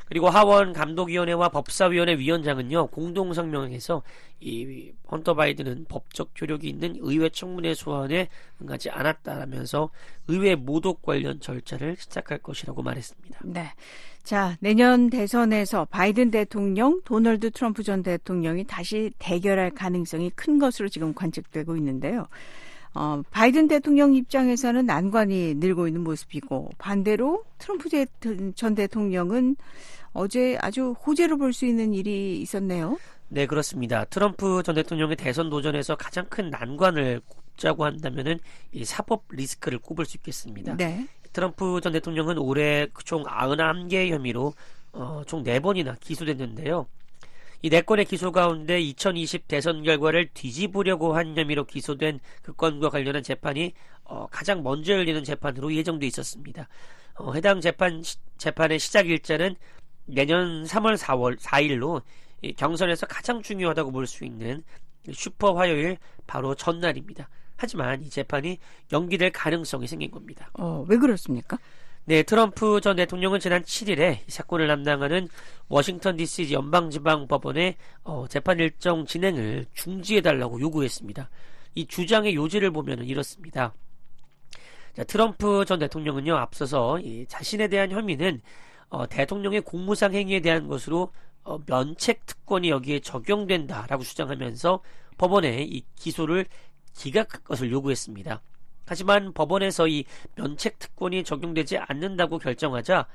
그리고 하원 감독위원회와 법사위원회 위원장은요 공동 성명에서 이 헌터 바이든은 법적 효력이 있는 의회 청문회 소환에 응하지 않았다라면서 의회 모독 관련 절차를 시작할 것이라고 말했습니다. 네. 자, 내년 대선에서 바이든 대통령, 도널드 트럼프 전 대통령이 다시 대결할 가능성이 큰 것으로 지금 관측되고 있는데요. 어, 바이든 대통령 입장에서는 난관이 늘고 있는 모습이고 반대로 트럼프 전 대통령은 어제 아주 호재로 볼 수 있는 일이 있었네요. 네, 그렇습니다. 트럼프 전 대통령의 대선 도전에서 가장 큰 난관을 꼽자고 한다면은 이 사법 리스크를 꼽을 수 있겠습니다. 네. 트럼프 전 대통령은 올해 총 91개의 혐의로 어, 총 4번이나 기소됐는데요. 이 4건의 기소 가운데 2020 대선 결과를 뒤집으려고 한 혐의로 기소된 그 건과 관련한 재판이 어, 가장 먼저 열리는 재판으로 예정돼 있었습니다. 어, 해당 재판 재판의 시작 일자는 내년 3월 4월 4일로 경선에서 가장 중요하다고 볼 수 있는 슈퍼 화요일 바로 전날입니다. 하지만 이 재판이 연기될 가능성이 생긴 겁니다. 어, 왜 그렇습니까? 네, 트럼프 전 대통령은 지난 7일에 이 사건을 담당하는 워싱턴 DC 연방지방법원에 어, 재판 일정 진행을 중지해달라고 요구했습니다. 이 주장의 요지를 보면 이렇습니다. 자, 트럼프 전 대통령은요, 앞서서 이 자신에 대한 혐의는 어, 대통령의 공무상 행위에 대한 것으로 어, 면책 특권이 여기에 적용된다라고 주장하면서 법원에 이 기소를 기각할 것을 요구했습니다. 하지만 법원에서 이 면책 특권이 적용되지 않는다고 결정하자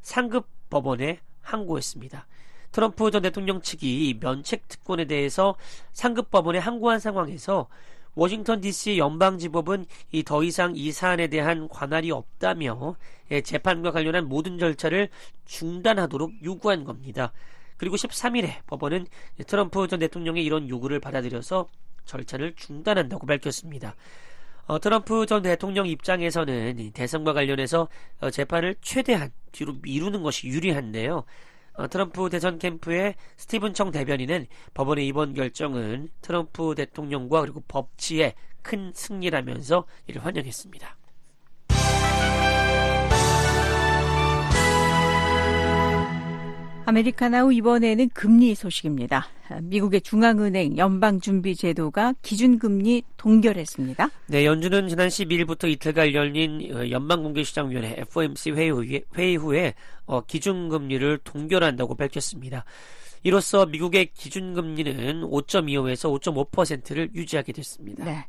상급 법원에 항고했습니다. 트럼프 전 대통령 측이 이 면책 특권에 대해서 상급 법원에 항고한 상황에서 워싱턴 DC 연방지법은 이 더 이상 이 사안에 대한 관할이 없다며 예, 재판과 관련한 모든 절차를 중단하도록 요구한 겁니다. 그리고 13일에 법원은 트럼프 전 대통령의 이런 요구를 받아들여서 절차를 중단한다고 밝혔습니다. 어, 트럼프 전 대통령 입장에서는 대선과 관련해서 어, 재판을 최대한 뒤로 미루는 것이 유리한데요. 어, 트럼프 대선 캠프의 스티븐 청 대변인은 법원의 이번 결정은 트럼프 대통령과 그리고 법치의 큰 승리라면서 이를 환영했습니다. 아메리카나우 이번에는 금리 소식입니다. 미국의 중앙은행 연방준비제도가 기준금리 동결했습니다. 네, 연준은 지난 12일부터 이틀간 열린 어, 연방공개시장위원회 FOMC 회의, 후에, 회의 후에 어, 기준금리를 동결한다고 밝혔습니다. 이로써 미국의 기준금리는 5.25에서 5.5%를 유지하게 됐습니다. 네.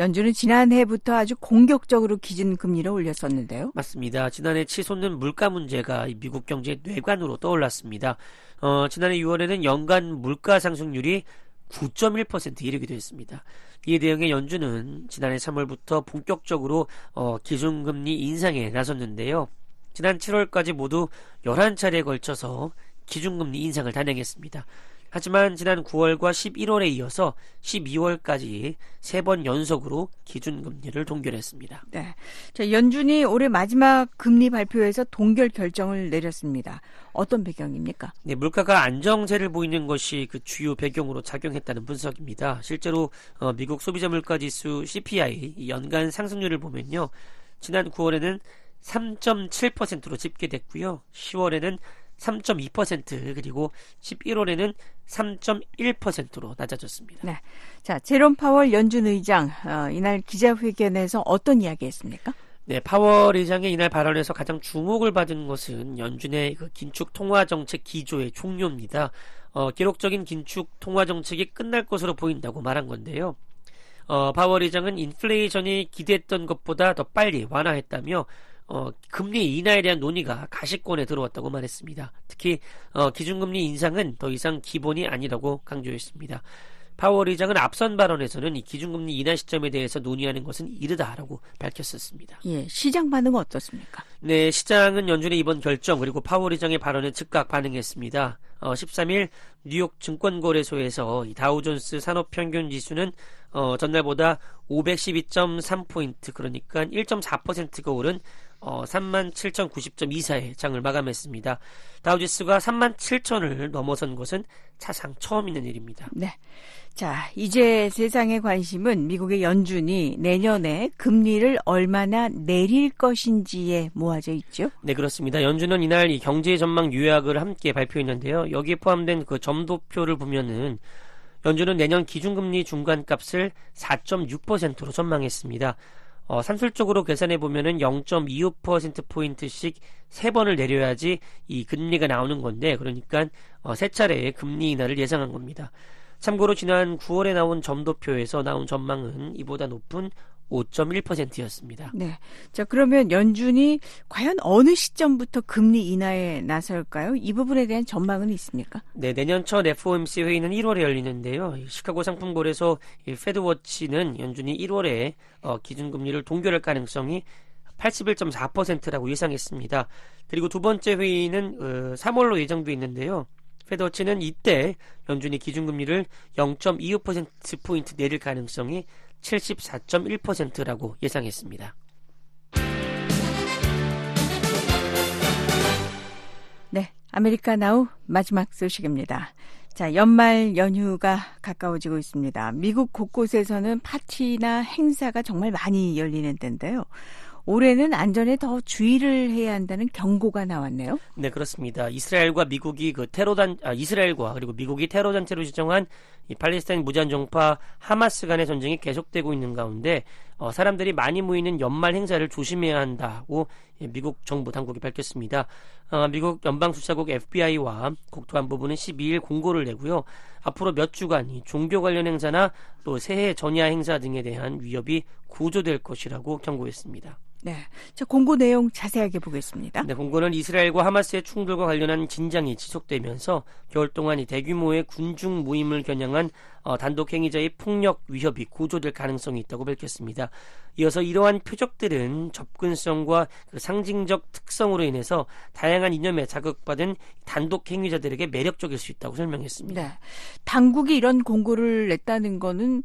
연준은 지난해부터 아주 공격적으로 기준금리를 올렸었는데요. 맞습니다. 지난해 치솟는 물가 문제가 미국 경제 뇌관으로 떠올랐습니다. 어, 지난해 6월에는 연간 물가 상승률이 9.1% 이르기도 했습니다. 이에 대응해 연준은 지난해 3월부터 본격적으로 어, 기준금리 인상에 나섰는데요. 지난 7월까지 모두 11차례에 걸쳐서 기준금리 인상을 단행했습니다. 하지만 지난 9월과 11월에 이어서 12월까지 세 번 연속으로 기준금리를 동결했습니다. 네. 자, 연준이 올해 마지막 금리 발표에서 동결 결정을 내렸습니다. 어떤 배경입니까? 네, 물가가 안정세를 보이는 것이 그 주요 배경으로 작용했다는 분석입니다. 실제로 어, 미국 소비자 물가 지수 CPI 연간 상승률을 보면요. 지난 9월에는 3.7%로 집계됐고요. 10월에는 3.2% 그리고 11월에는 3.1%로 낮아졌습니다. 네. 자, 제롬 파월 연준 의장 어, 이날 기자회견에서 어떤 이야기 했습니까? 네, 파월 의장의 이날 발언에서 가장 주목을 받은 것은 연준의 그 긴축 통화 정책 기조의 종료입니다. 어, 기록적인 긴축 통화 정책이 끝날 것으로 보인다고 말한 건데요. 어, 파월 의장은 인플레이션이 기대했던 것보다 더 빨리 완화했다며 어, 금리 인하에 대한 논의가 가시권에 들어왔다고 말했습니다. 특히 어, 기준금리 인상은 더 이상 기본이 아니라고 강조했습니다. 파월 의장은 앞선 발언에서는 이 기준금리 인하 시점에 대해서 논의하는 것은 이르다라고 밝혔었습니다. 예, 시장 반응은 어떻습니까? 네, 시장은 연준의 이번 결정 그리고 파월 의장의 발언에 즉각 반응했습니다. 어, 13일 뉴욕 증권거래소에서 다우존스 산업평균 지수는 어, 전날보다 512.3포인트 그러니까 1.4%가 오른 어, 37,090점 이사의 장을 마감했습니다. 다우지수가 37,000을 넘어선 것은 사상 처음 있는 일입니다. 네. 자, 이제 세상의 관심은 미국의 연준이 내년에 금리를 얼마나 내릴 것인지에 모아져 있죠? 네, 그렇습니다. 연준은 이날 이 경제 전망 요약을 함께 발표했는데요. 여기에 포함된 그 점도표를 보면은 연준은 내년 기준금리 중간값을 4.6%로 전망했습니다. 어, 산술적으로 계산해 보면은 0.25%포인트씩 세 번을 내려야지 이 금리가 나오는 건데, 그러니까 어, 세 차례의 금리 인하를 예상한 겁니다. 참고로 지난 9월에 나온 점도표에서 나온 전망은 이보다 높은 5.1%였습니다. 네. 자, 그러면 연준이 과연 어느 시점부터 금리 인하에 나설까요? 이 부분에 대한 전망은 있습니까? 네, 내년 첫 FOMC 회의는 1월에 열리는데요. 시카고 상품거래소 페드워치는 연준이 1월에 어, 기준금리를 동결할 가능성이 81.4%라고 예상했습니다. 그리고 두 번째 회의는 어, 3월로 예정돼 있는데요. 페드워치는 이때 연준이 기준금리를 0.25%포인트 내릴 가능성이 74.1%라고 예상했습니다. 네, 아메리카 나우 마지막 소식입니다. 자, 연말 연휴가 가까워지고 있습니다. 미국 곳곳에서는 파티나 행사가 정말 많이 열리는 때인데요. 올해는 안전에 더 주의를 해야 한다는 경고가 나왔네요. 네, 그렇습니다. 이스라엘과 미국이 그 테러 단 아, 이스라엘과 그리고 미국이 테러 단체로 지정한 이 팔레스타인 무장 정파 하마스 간의 전쟁이 계속되고 있는 가운데 어, 사람들이 많이 모이는 연말 행사를 조심해야 한다고 미국 정부 당국이 밝혔습니다. 어, 미국 연방수사국 FBI와 국토안보부는 12일 공고를 내고요. 앞으로 몇 주간 이 종교 관련 행사나 또 새해 전야 행사 등에 대한 위협이 고조될 것이라고 경고했습니다. 네. 자, 공고 내용 자세하게 보겠습니다. 네, 공고는 이스라엘과 하마스의 충돌과 관련한 진장이 지속되면서 겨울 동안 이 대규모의 군중 모임을 겨냥한 어, 단독 행위자의 폭력 위협이 고조될 가능성이 있다고 밝혔습니다. 이어서 이러한 표적들은 접근성과 그 상징적 특성으로 인해서 다양한 이념에 자극받은 단독 행위자들에게 매력적일 수 있다고 설명했습니다. 네. 당국이 이런 공고를 냈다는 거는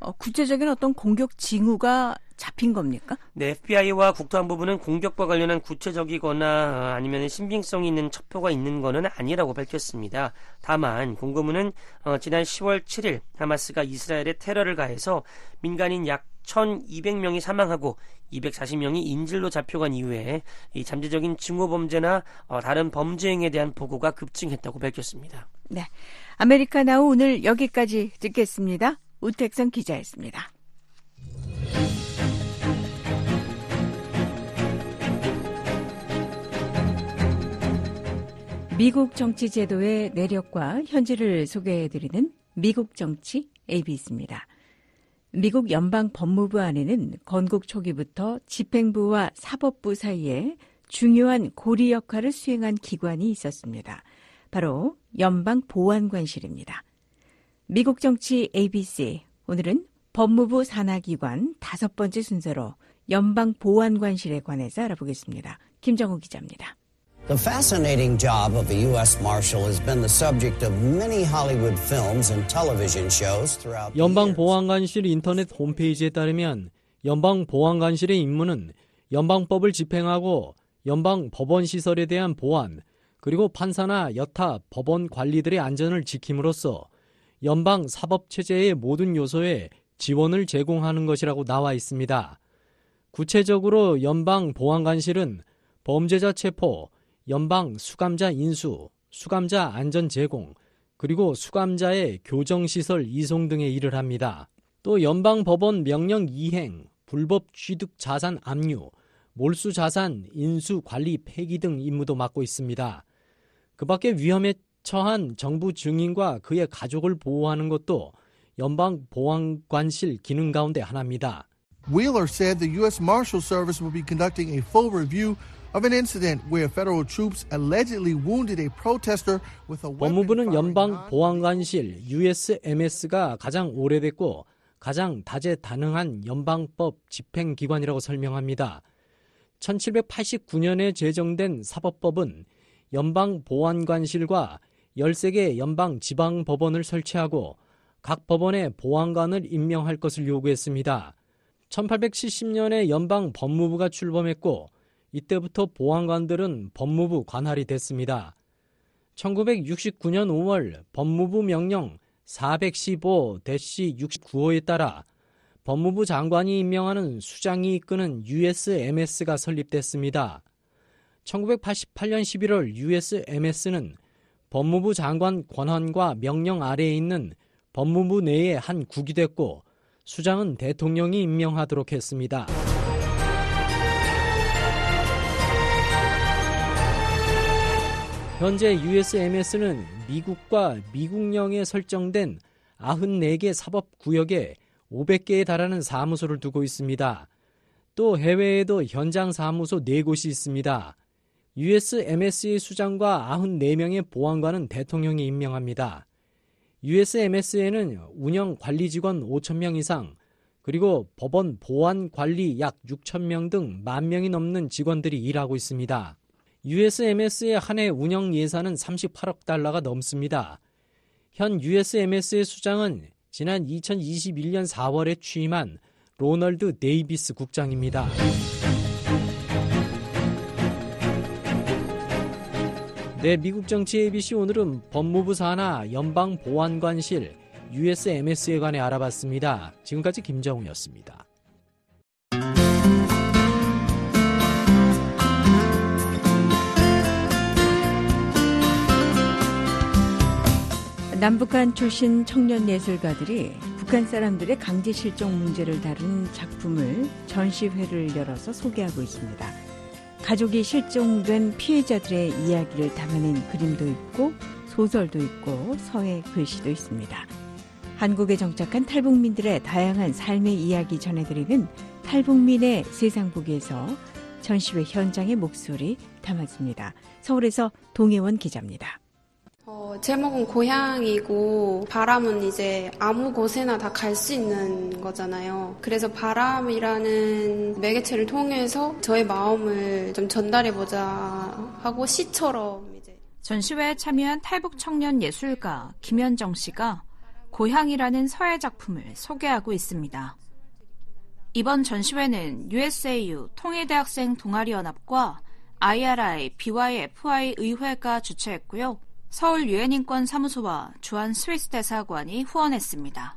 어, 구체적인 어떤 공격 징후가 잡힌 겁니까? 네, FBI와 국토안보부는 공격과 관련한 구체적이거나 아니면 신빙성이 있는 첩보가 있는 것은 아니라고 밝혔습니다. 다만 공고문은 어, 지난 10월 7일 하마스가 이스라엘에 테러를 가해서 민간인 약 1,200명이 사망하고 240명이 인질로 잡혀간 이후에 이 잠재적인 증오 범죄나 어, 다른 범죄 행에 대한 보고가 급증했다고 밝혔습니다. 네, 아메리카나우 오늘 여기까지 듣겠습니다. 우택선 기자였습니다. 미국 정치 제도의 내력과 현재를 소개해드리는 미국 정치 ABC입니다. 미국 연방 법무부 안에는 건국 초기부터 집행부와 사법부 사이에 중요한 고리 역할을 수행한 기관이 있었습니다. 바로 연방 보안관실입니다. 미국 정치 ABC 오늘은 법무부 산하기관 다섯 번째 순서로 연방 보안관실에 관해서 알아보겠습니다. 김정우 기자입니다. The fascinating job of a U.S. Marshal has been the subject of many Hollywood films and television shows throughout the 연방. 보안관실 인터넷 홈페이지에 따르면 연방 보안관실의 임무는 연방법을 집행하고 연방 법원 시설에 대한 보안 그리고 판사나 여타 법원 관리들의 안전을 지킴으로써 연방 사법 체제의 모든 요소에 지원을 제공하는 것이라고 나와 있습니다. 구체적으로 연방 보안관실은 범죄자 체포, 연방 수감자 인수, 수감자 안전 제공, 그리고 수감자의 교정시설 이송 등의 일을 합니다. 또 연방 법원 명령 이행, 불법 취득 자산 압류, 몰수 자산 인수 관리 폐기 등 임무도 맡고 있습니다. 그 밖에 위험에 처한 정부 증인과 그의 가족을 보호하는 것도 연방 보안관실 기능 가운데 하나입니다. Wheeler said the U.S. Marshal Service will be conducting a full review of an incident where federal troops allegedly wounded a protester with a weapon 법무부는 연방 보안관실 USMS가 가장 오래됐고 가장 다재다능한 연방법 집행기관이라고 설명합니다. 1789년에 제정된 사법법은 연방 보안관실과 13개 연방 지방 법원을 설치하고 각 법원에 보안관을 임명할 것을 요구했습니다. 1870년에 연방 법무부가 출범했고 이때부터 보안관들은 법무부 관할이 됐습니다. 1969년 5월 법무부 명령 415-69호에 따라 법무부 장관이 임명하는 수장이 이끄는 USMS가 설립됐습니다. 1988년 11월 USMS는 법무부 장관 권한과 명령 아래에 있는 법무부 내의 한 국이 됐고 수장은 대통령이 임명하도록 했습니다. 현재 USMS는 미국과 미국령에 설정된 94개 사법 구역에 500개에 달하는 사무소를 두고 있습니다. 또 해외에도 현장 사무소 4곳이 있습니다. USMS의 수장과 94명의 보안관은 대통령이 임명합니다. USMS에는 운영 관리 직원 5천명 이상, 그리고 법원 보안 관리 약 6천명 등 만 명이 넘는 직원들이 일하고 있습니다. USMS의 한 해 운영 예산은 38억 달러가 넘습니다. 현 USMS의 수장은 지난 2021년 4월에 취임한 로널드 데이비스 국장입니다. 네, 미국 정치 ABC 오늘은 법무부 산하 연방보안관실 USMS에 관해 알아봤습니다. 지금까지 김정우였습니다. 남북한 출신 청년 예술가들이 북한 사람들의 강제 실종 문제를 다룬 작품을 전시회를 열어서 소개하고 있습니다. 가족이 실종된 피해자들의 이야기를 담아낸 그림도 있고 소설도 있고 서예 글씨도 있습니다. 한국에 정착한 탈북민들의 다양한 삶의 이야기 전해드리는 탈북민의 세상 보기에서 전시회 현장의 목소리 담았습니다. 서울에서 동혜원 기자입니다. 어, 제목은 고향이고 바람은 이제 아무 곳에나 다 갈 수 있는 거잖아요. 그래서 바람이라는 매개체를 통해서 저의 마음을 좀 전달해보자 하고 시처럼 이제 전시회에 참여한 탈북 청년 예술가 김현정 씨가 고향이라는 서예 작품을 소개하고 있습니다. 이번 전시회는 USAU 통일대학생 동아리연합과 IRI, BYFI 의회가 주최했고요. 서울 유엔인권 사무소와 주한 스위스 대사관이 후원했습니다.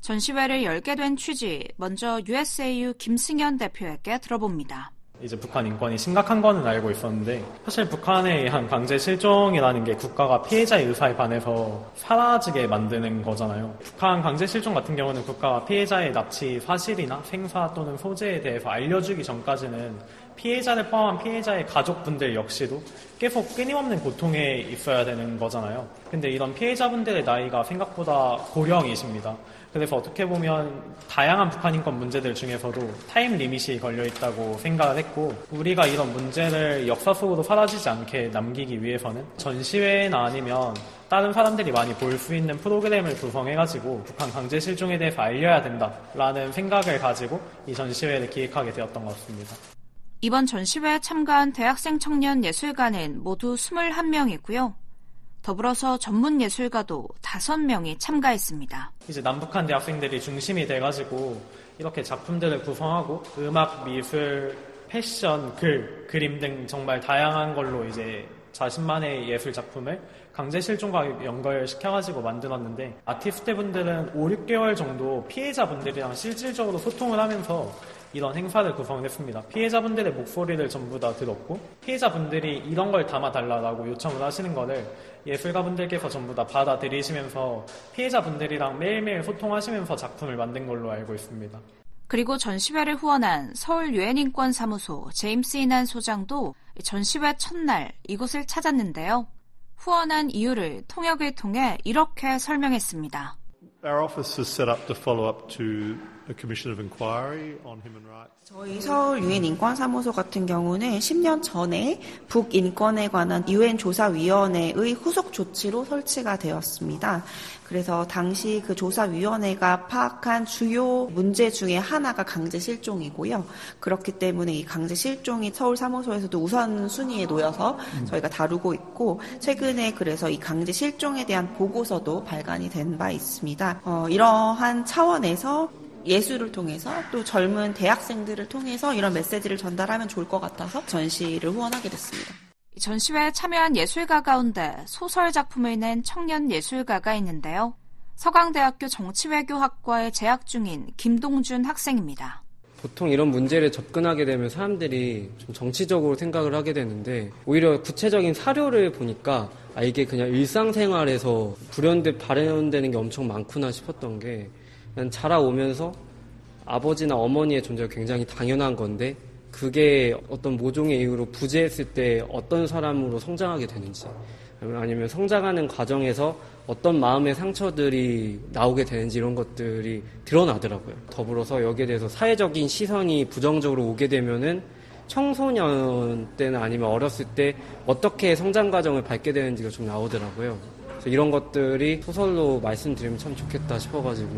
전시회를 열게 된 취지, 먼저 USAU 김승현 대표에게 들어봅니다. 이제 북한 인권이 심각한 거는 알고 있었는데 사실 북한에 의한 강제 실종이라는 게 국가가 피해자의 의사에 반해서 사라지게 만드는 거잖아요. 북한 강제 실종 같은 경우는 국가가 피해자의 납치 사실이나 생사 또는 소재에 대해서 알려주기 전까지는 피해자를 포함한 피해자의 가족분들 역시도 계속 끊임없는 고통에 있어야 되는 거잖아요. 근데 이런 피해자분들의 나이가 생각보다 고령이십니다. 그래서 어떻게 보면 다양한 북한 인권 문제들 중에서도 타임 리밋이 걸려 있다고 생각을 했고 우리가 이런 문제를 역사 속으로 사라지지 않게 남기기 위해서는 전시회나 아니면 다른 사람들이 많이 볼 수 있는 프로그램을 구성해가지고 북한 강제 실종에 대해서 알려야 된다라는 생각을 가지고 이 전시회를 기획하게 되었던 것 같습니다. 이번 전시회에 참가한 대학생 청년 예술가는 모두 21명이고요. 더불어서 전문 예술가도 5명이 참가했습니다. 이제 남북한 대학생들이 중심이 돼가지고 이렇게 작품들을 구성하고 음악, 미술, 패션, 글, 그림 등 정말 다양한 걸로 이제 자신만의 예술 작품을 강제 실종과 연결시켜가지고 만들었는데 아티스트 분들은 5, 6개월 정도 피해자분들이랑 실질적으로 소통을 하면서 이런 행사를 구성했습니다. 피해자분들의 목소리를 전부 다 들었고 피해자분들이 이런 걸 담아달라고 요청을 하시는 거를 예술가분들께서 전부 다 받아들이시면서 피해자분들이랑 매일매일 소통하시면서 작품을 만든 걸로 알고 있습니다. 그리고 전시회를 후원한 서울 유엔인권사무소 제임스 이난 소장도 전시회 첫날 이곳을 찾았는데요. 후원한 이유를 통역을 통해 이렇게 설명했습니다. Our office is set up to follow up to 저희 서울 유엔 인권 사무소 같은 경우는 10년 전에 북 인권에 관한 유엔 조사 위원회의 후속 조치로 설치가 되었습니다. 그래서 당시 그 조사위원회가 파악한 주요 문제 중에 하나가 강제 실종이고요. 그렇기 때문에 이 강제 실종이 서울 사무소에서도 우선 순위에 놓여서 저희가 다루고 있고 최근에 그래서 이 강제 실종에 대한 보고서도 발간이 된 바 있습니다. 어, 이러한 차원에서 예술을 통해서 또 젊은 대학생들을 통해서 이런 메시지를 전달하면 좋을 것 같아서 전시를 후원하게 됐습니다. 전시회에 참여한 예술가 가운데 소설 작품을 낸 청년 예술가가 있는데요. 서강대학교 정치외교학과에 재학 중인 김동준 학생입니다. 보통 이런 문제를 접근하게 되면 사람들이 좀 정치적으로 생각을 하게 되는데 오히려 구체적인 사료를 보니까 아 이게 그냥 일상생활에서 불현듯 발현되는 게 엄청 많구나 싶었던 게 자라오면서 아버지나 어머니의 존재가 굉장히 당연한 건데 그게 어떤 모종의 이유로 부재했을 때 어떤 사람으로 성장하게 되는지 아니면 성장하는 과정에서 어떤 마음의 상처들이 나오게 되는지 이런 것들이 드러나더라고요. 더불어서 여기에 대해서 사회적인 시선이 부정적으로 오게 되면은 청소년 때나 아니면 어렸을 때 어떻게 성장 과정을 밟게 되는지가 좀 나오더라고요. 그래서 이런 것들이 소설로 말씀드리면 참 좋겠다 싶어가지고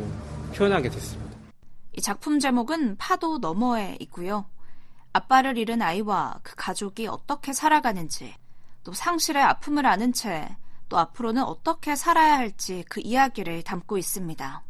표현하게 됐습니다. 이 작품 제목은 파도 너머에 있고요. 아빠를 잃은 아이와 그 가족이 어떻게 살아가는지, 또 상실의 아픔을 아는 채 또 앞으로는 어떻게 살아야 할지 그 이야기를 담고 있습니다.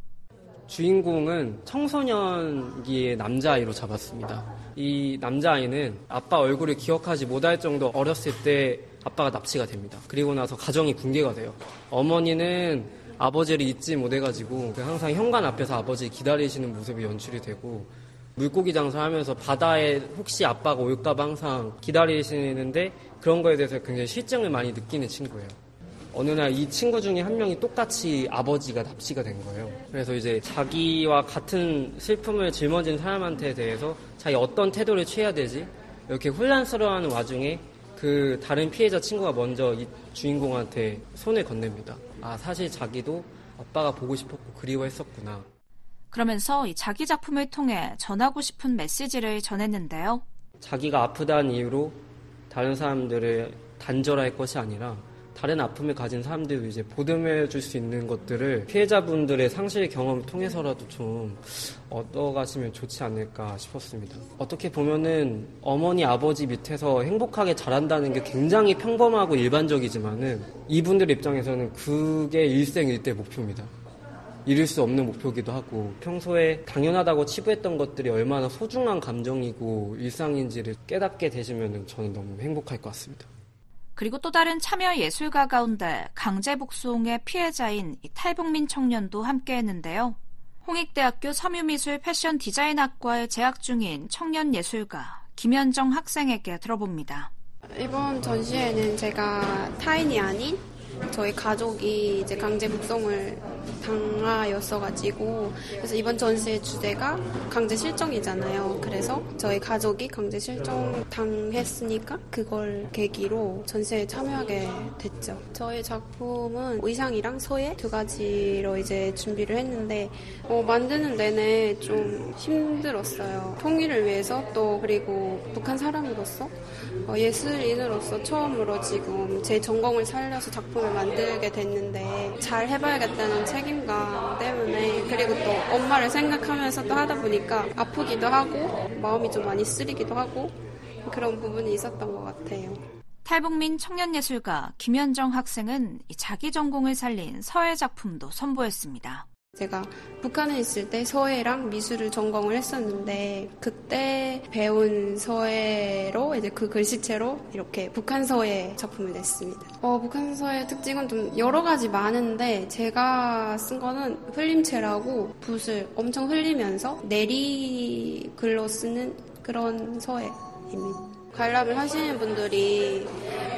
주인공은 청소년기의 남자아이로 잡았습니다. 이 남자아이는 아빠 얼굴을 기억하지 못할 정도 어렸을 때 아빠가 납치가 됩니다. 그리고 나서 가정이 붕괴가 돼요. 어머니는 아버지를 잊지 못해가지고 항상 현관 앞에서 아버지 기다리시는 모습이 연출이 되고 물고기 장사하면서 바다에 혹시 아빠가 올까봐 항상 기다리시는데 그런 거에 대해서 굉장히 실증을 많이 느끼는 친구예요. 어느 날 이 친구 중에 한 명이 똑같이 아버지가 납치가 된 거예요. 그래서 이제 자기와 같은 슬픔을 짊어진 사람한테 대해서 자기 어떤 태도를 취해야 되지? 이렇게 혼란스러워하는 와중에 그 다른 피해자 친구가 먼저 이 주인공한테 손을 건넵니다. 아, 사실 자기도 아빠가 보고 싶었고 그리워했었구나. 그러면서 이 자기 작품을 통해 전하고 싶은 메시지를 전했는데요. 자기가 아프다는 이유로 다른 사람들을 단절할 것이 아니라 다른 아픔을 가진 사람들도 이제 보듬해 줄 수 있는 것들을 피해자분들의 상실 경험을 통해서라도 좀 얻어가시면 좋지 않을까 싶었습니다. 어떻게 보면은 어머니, 아버지 밑에서 행복하게 자란다는 게 굉장히 평범하고 일반적이지만은 이분들 입장에서는 그게 일생 일대 목표입니다. 이룰 수 없는 목표기도 하고 평소에 당연하다고 치부했던 것들이 얼마나 소중한 감정이고 일상인지를 깨닫게 되시면 저는 너무 행복할 것 같습니다. 그리고 또 다른 참여 예술가 가운데 강제 복송의 피해자인 탈북민 청년도 함께했는데요. 홍익대학교 섬유미술 패션 디자인학과에 재학 중인 청년 예술가 김현정 학생에게 들어봅니다. 이번 전시회는 제가 타인이 아닌 저희 가족이 이제 강제 북송을 당하였어가지고 그래서 이번 전시의 주제가 강제 실종이잖아요. 그래서 저희 가족이 강제 실종 당했으니까 그걸 계기로 전시에 참여하게 됐죠. 저희 작품은 의상이랑 서예 두 가지로 이제 준비를 했는데 어, 만드는 내내 좀 힘들었어요. 통일을 위해서 또 그리고 북한 사람으로서 어, 예술인으로서 처음으로 지금 제 전공을 살려서 작품 을 만들게 됐는데 잘 해봐야겠다는 책임감 때문에 그리고 또 엄마를 생각하면서 또 하다 보니까 아프기도 하고 마음이 좀 많이 쓰리기도 하고 그런 부분이 있었던 것 같아요. 탈북민 청년예술가 김현정 학생은 자기 전공을 살린 서예 작품도 선보였습니다. 제가 북한에 있을 때 서예랑 미술을 전공을 했었는데 그때 배운 서예로 이제 그 글씨체로 이렇게 북한 서예 작품을 냈습니다. 어, 북한 서예 특징은 좀 여러 가지 많은데 제가 쓴 거는 흘림체라고 붓을 엄청 흘리면서 내리 글로 쓰는 그런 서예입니다. 관람을 하시는 분들이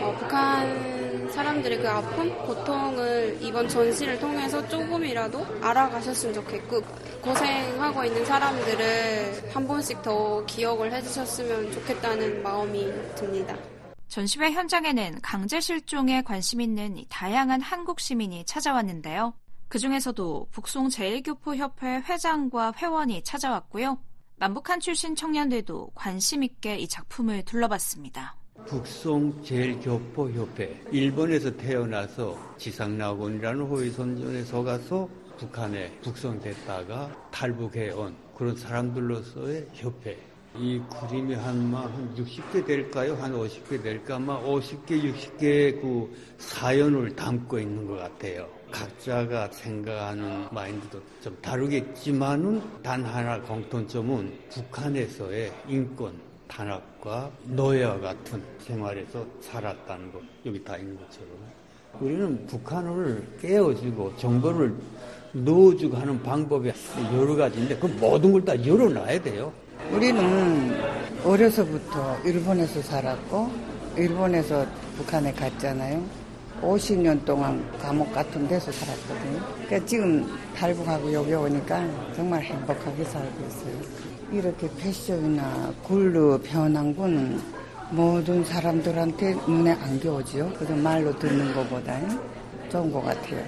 어, 북한 사람들의 그 아픔, 고통을 이번 전시를 통해서 조금이라도 알아가셨으면 좋겠고 고생하고 있는 사람들을 한 번씩 더 기억을 해주셨으면 좋겠다는 마음이 듭니다. 전시회 현장에는 강제 실종에 관심 있는 다양한 한국 시민이 찾아왔는데요. 그 중에서도 북송 제일교포협회 회장과 회원이 찾아왔고요. 남북한 출신 청년들도 관심 있게 이 작품을 둘러봤습니다. 북송 제일교포협회 일본에서 태어나서 지상낙원이라는 호위선전에 속아서 북한에 북송됐다가 탈북해온 그런 사람들로서의 협회 이 그림이 한, 한 60개 될까요? 한 50개 될까? 아마 50개, 60개 그 사연을 담고 있는 것 같아요. 각자가 생각하는 마인드도 좀 다르겠지만은 단 하나 공통점은 북한에서의 인권 탄압과 노예와 같은 생활에서 살았다는 것 여기 다 있는 것처럼 우리는 북한을 깨워주고 정보를 넣어주고 하는 방법이 여러 가지인데 그 모든 걸 다 열어놔야 돼요. 우리는 어려서부터 일본에서 살았고 일본에서 북한에 갔잖아요. 50년 동안 감옥 같은 데서 살았거든요. 그러니까 지금 탈북하고 여기 오니까 정말 행복하게 살고 있어요. 이렇게 패션이나 굴로 변한 거는 모든 사람들한테 눈에 안 겨우지요. 그래서 말로 듣는 것보다 좋은 것 같아요.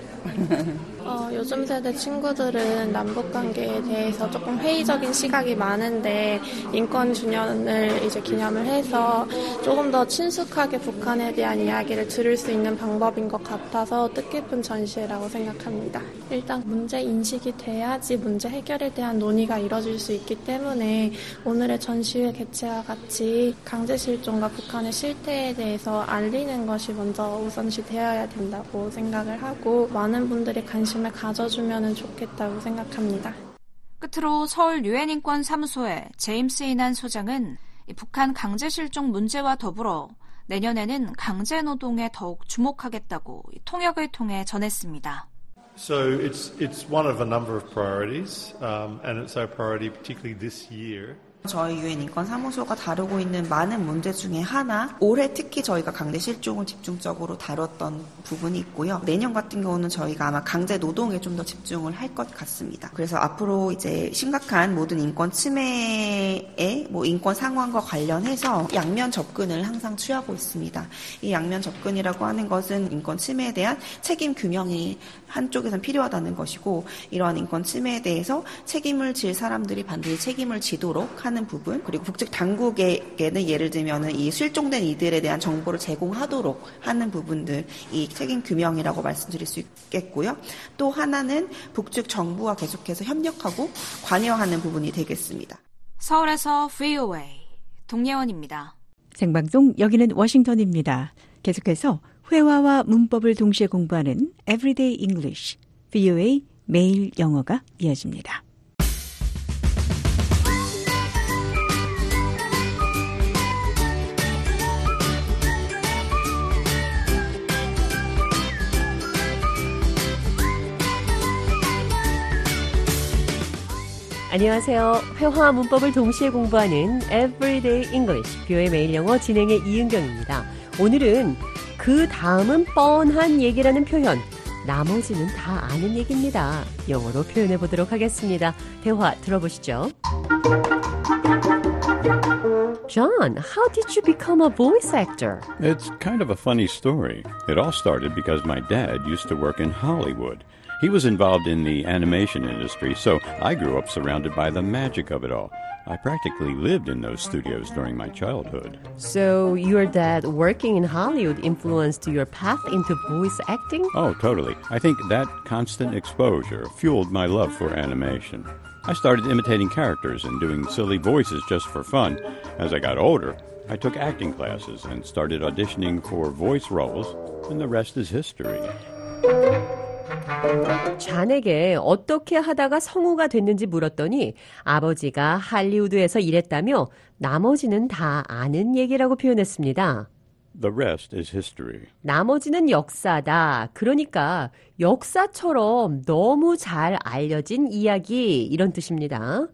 어, 요즘 세대 친구들은 남북 관계에 대해서 조금 회의적인 시각이 많은데 인권 주년을 이제 기념을 해서 조금 더 친숙하게 북한에 대한 이야기를 들을 수 있는 방법인 것 같아서 뜻깊은 전시회라고 생각합니다. 일단 문제 인식이 돼야지 문제 해결에 대한 논의가 이뤄질 수 있기 때문에 오늘의 전시회 개최와 같이 강제 실종과 북한의 실태에 대해서 알리는 것이 먼저 우선시 되어야 된다고 생각을 하고 많은 분들이 관심을 가져주면 좋겠다고 생각합니다. 끝으로 서울 유엔 인권 사무소의 제임스 이난 소장은 북한 강제 실종 문제와 더불어 내년에는 강제 노동에 더욱 주목하겠다고 통역을 통해 전했습니다. So it's it's one of a number of priorities, um, and it's our priority particularly this year. 저희 유엔 인권 사무소가 다루고 있는 많은 문제 중에 하나 올해 특히 저희가 강제 실종을 집중적으로 다뤘던 부분이 있고요. 내년 같은 경우는 저희가 아마 강제 노동에 좀 더 집중을 할 것 같습니다. 그래서 앞으로 이제 심각한 모든 인권 침해의 뭐 인권 상황과 관련해서 양면 접근을 항상 취하고 있습니다. 이 양면 접근이라고 하는 것은 인권 침해에 대한 책임 규명이 한쪽에선 필요하다는 것이고 이러한 인권 침해에 대해서 책임을 질 사람들이 반드시 책임을 지도록 하는 부분 그리고 북측 당국에게는 예를 들면은 이 실종된 이들에 대한 정보를 제공하도록 하는 부분들 이 책임 규명이라고 말씀드릴 수 있겠고요. 또 하나는 북측 정부와 계속해서 협력하고 관여하는 부분이 되겠습니다. 서울에서 VOA 동예원입니다. 생방송 여기는 워싱턴입니다. 계속해서 회화와 문법을 동시에 공부하는 Everyday English, VOA 매일 영어가 이어집니다. 안녕하세요. 회화와 문법을 동시에 공부하는 Everyday English, 뷰의 매일 영어 진행의 이은경입니다. 오늘은 그 다음은 뻔한 얘기라는 표현, 나머지는 다 아는 얘기입니다. 영어로 표현해 보도록 하겠습니다. 대화 들어보시죠. John, how did you become a voice actor? It's kind of a funny story. It all started because my dad used to work in Hollywood. He was involved in the animation industry, so I grew up surrounded by the magic of it all. I practically lived in those studios during my childhood. So, your dad working in Hollywood influenced your path into voice acting? Oh, totally. I think that constant exposure fueled my love for animation. I started imitating characters and doing silly voices just for fun. As I got older, I took acting classes and started auditioning for voice roles, and the rest is history. 잔에게 어떻게 하다가 성우가 됐는지 물었더니 아버지가 할리우드에서 일했다며 나머지는 다 아는 얘기라고 표현했습니다. The rest is history. 나머지는 역사다. 그러니까 역사처럼 너무 잘 알려진 이야기 이런 뜻입니다.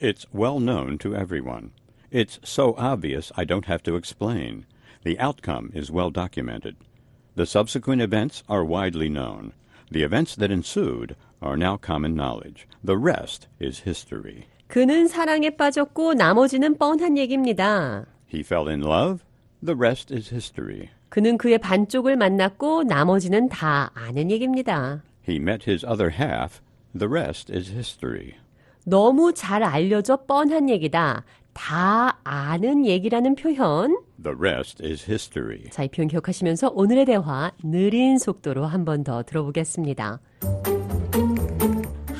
It's well known to everyone. It's so obvious I don't have to explain. The outcome is well documented. The subsequent events are widely known. The events that ensued are now common knowledge. The rest is history. 그는 사랑에 빠졌고 나머지는 뻔한 얘기입니다. He fell in love. The rest is history. 그는 그의 반쪽을 만났고 나머지는 다 아는 얘기입니다. He met his other half. The rest is history. 너무 잘 알려져 뻔한 얘기다. 다 아는 얘기라는 표현. The rest is history. 자, 이 표현 기억하시면서 오늘의 대화 느린 속도로 한 번 더 들어보겠습니다.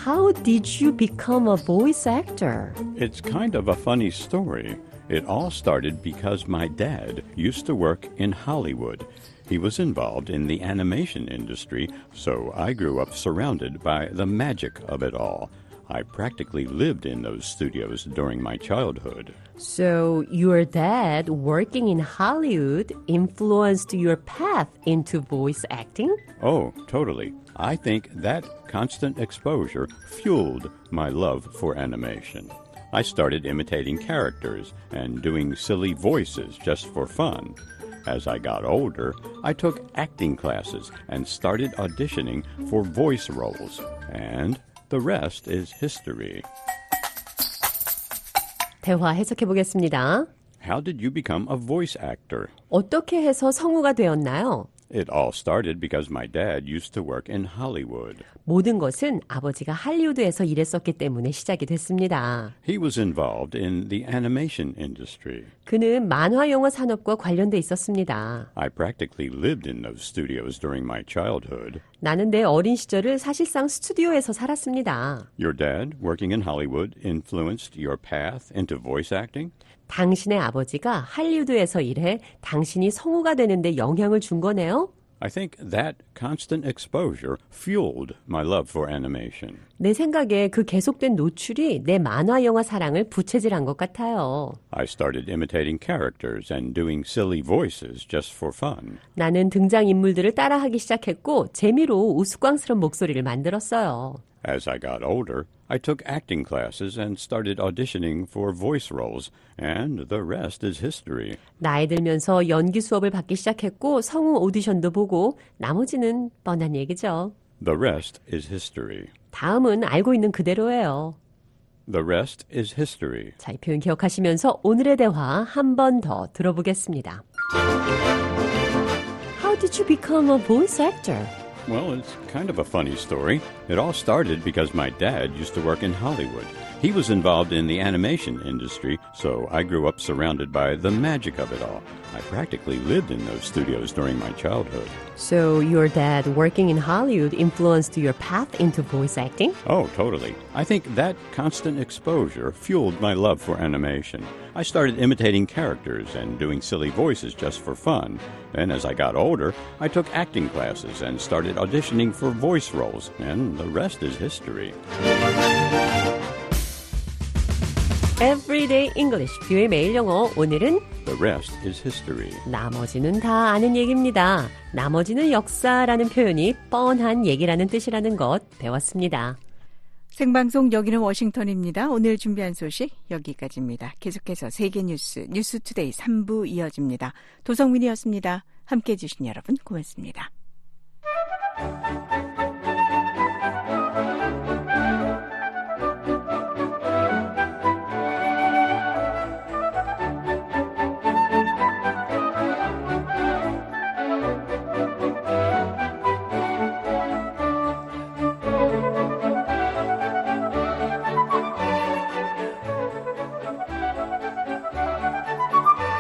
How did you become a voice actor? It's kind of a funny story. It all started because my dad used to work in Hollywood. He was involved in the animation industry, so I grew up surrounded by the magic of it all. I practically lived in those studios during my childhood. So, your dad working in Hollywood influenced your path into voice acting? Oh, totally. I think that constant exposure fueled my love for animation. I started imitating characters and doing silly voices just for fun. As I got older, I took acting classes and started auditioning for voice roles. And the rest is history. 대화 해석해 보겠습니다. How did you become a voice actor? 어떻게 해서 성우가 되었나요? It all started because my dad used to work in Hollywood. 모든 것은 아버지가 할리우드에서 일했었기 때문에 시작이 됐습니다. He was involved in the animation industry. 그는 만화 영화 산업과 관련돼 있었습니다. I practically lived in those studios during my childhood. 나는 내 어린 시절을 사실상 스튜디오에서 살았습니다. Your dad, working in Hollywood, influenced your path into voice acting? 당신의 아버지가 할리우드에서 일해 당신이 성우가 되는데 영향을 준 거네요? I think that constant exposure fueled my love for animation. 내 생각에 그 계속된 노출이 내 만화 영화 사랑을 부채질한 것 같아요. I started imitating characters and doing silly voices just for fun. 나는 등장 인물들을 따라하기 시작했고 재미로 우스꽝스러운 목소리를 만들었어요. As I got older, I took acting classes and started auditioning for voice roles, and the rest is history. 나이 들면서 연기 수업을 받기 시작했고 성우 오디션도 보고 나머지는 뻔한 얘기죠. The rest is history. 다음은 알고 있는 그대로예요. The rest is history. 자, 이 표현 기억하시면서 오늘의 대화 한 번 더 들어보겠습니다. How did you become a voice actor? Well, it's kind of a funny story. It all started because my dad used to work in Hollywood. He was involved in the animation industry, so I grew up surrounded by the magic of it all. I practically lived in those studios during my childhood. So your dad working in Hollywood influenced your path into voice acting? Oh, totally. I think that constant exposure fueled my love for animation. I started imitating characters and doing silly voices just for fun. Then, as I got older, I took acting classes and started auditioning for voice roles, and the rest is history. Everyday English, 뷰의 매일 영어. 오늘은 The rest is history. 나머지는 다 아는 얘기입니다. 나머지는 역사라는 표현이 뻔한 얘기라는 뜻이라는 것 배웠습니다. 생방송 여기는 워싱턴입니다. 오늘 준비한 소식 여기까지입니다. 계속해서 세계 뉴스 뉴스 투데이 3부 이어집니다. 도성민이었습니다. 함께 해 주신 여러분 고맙습니다.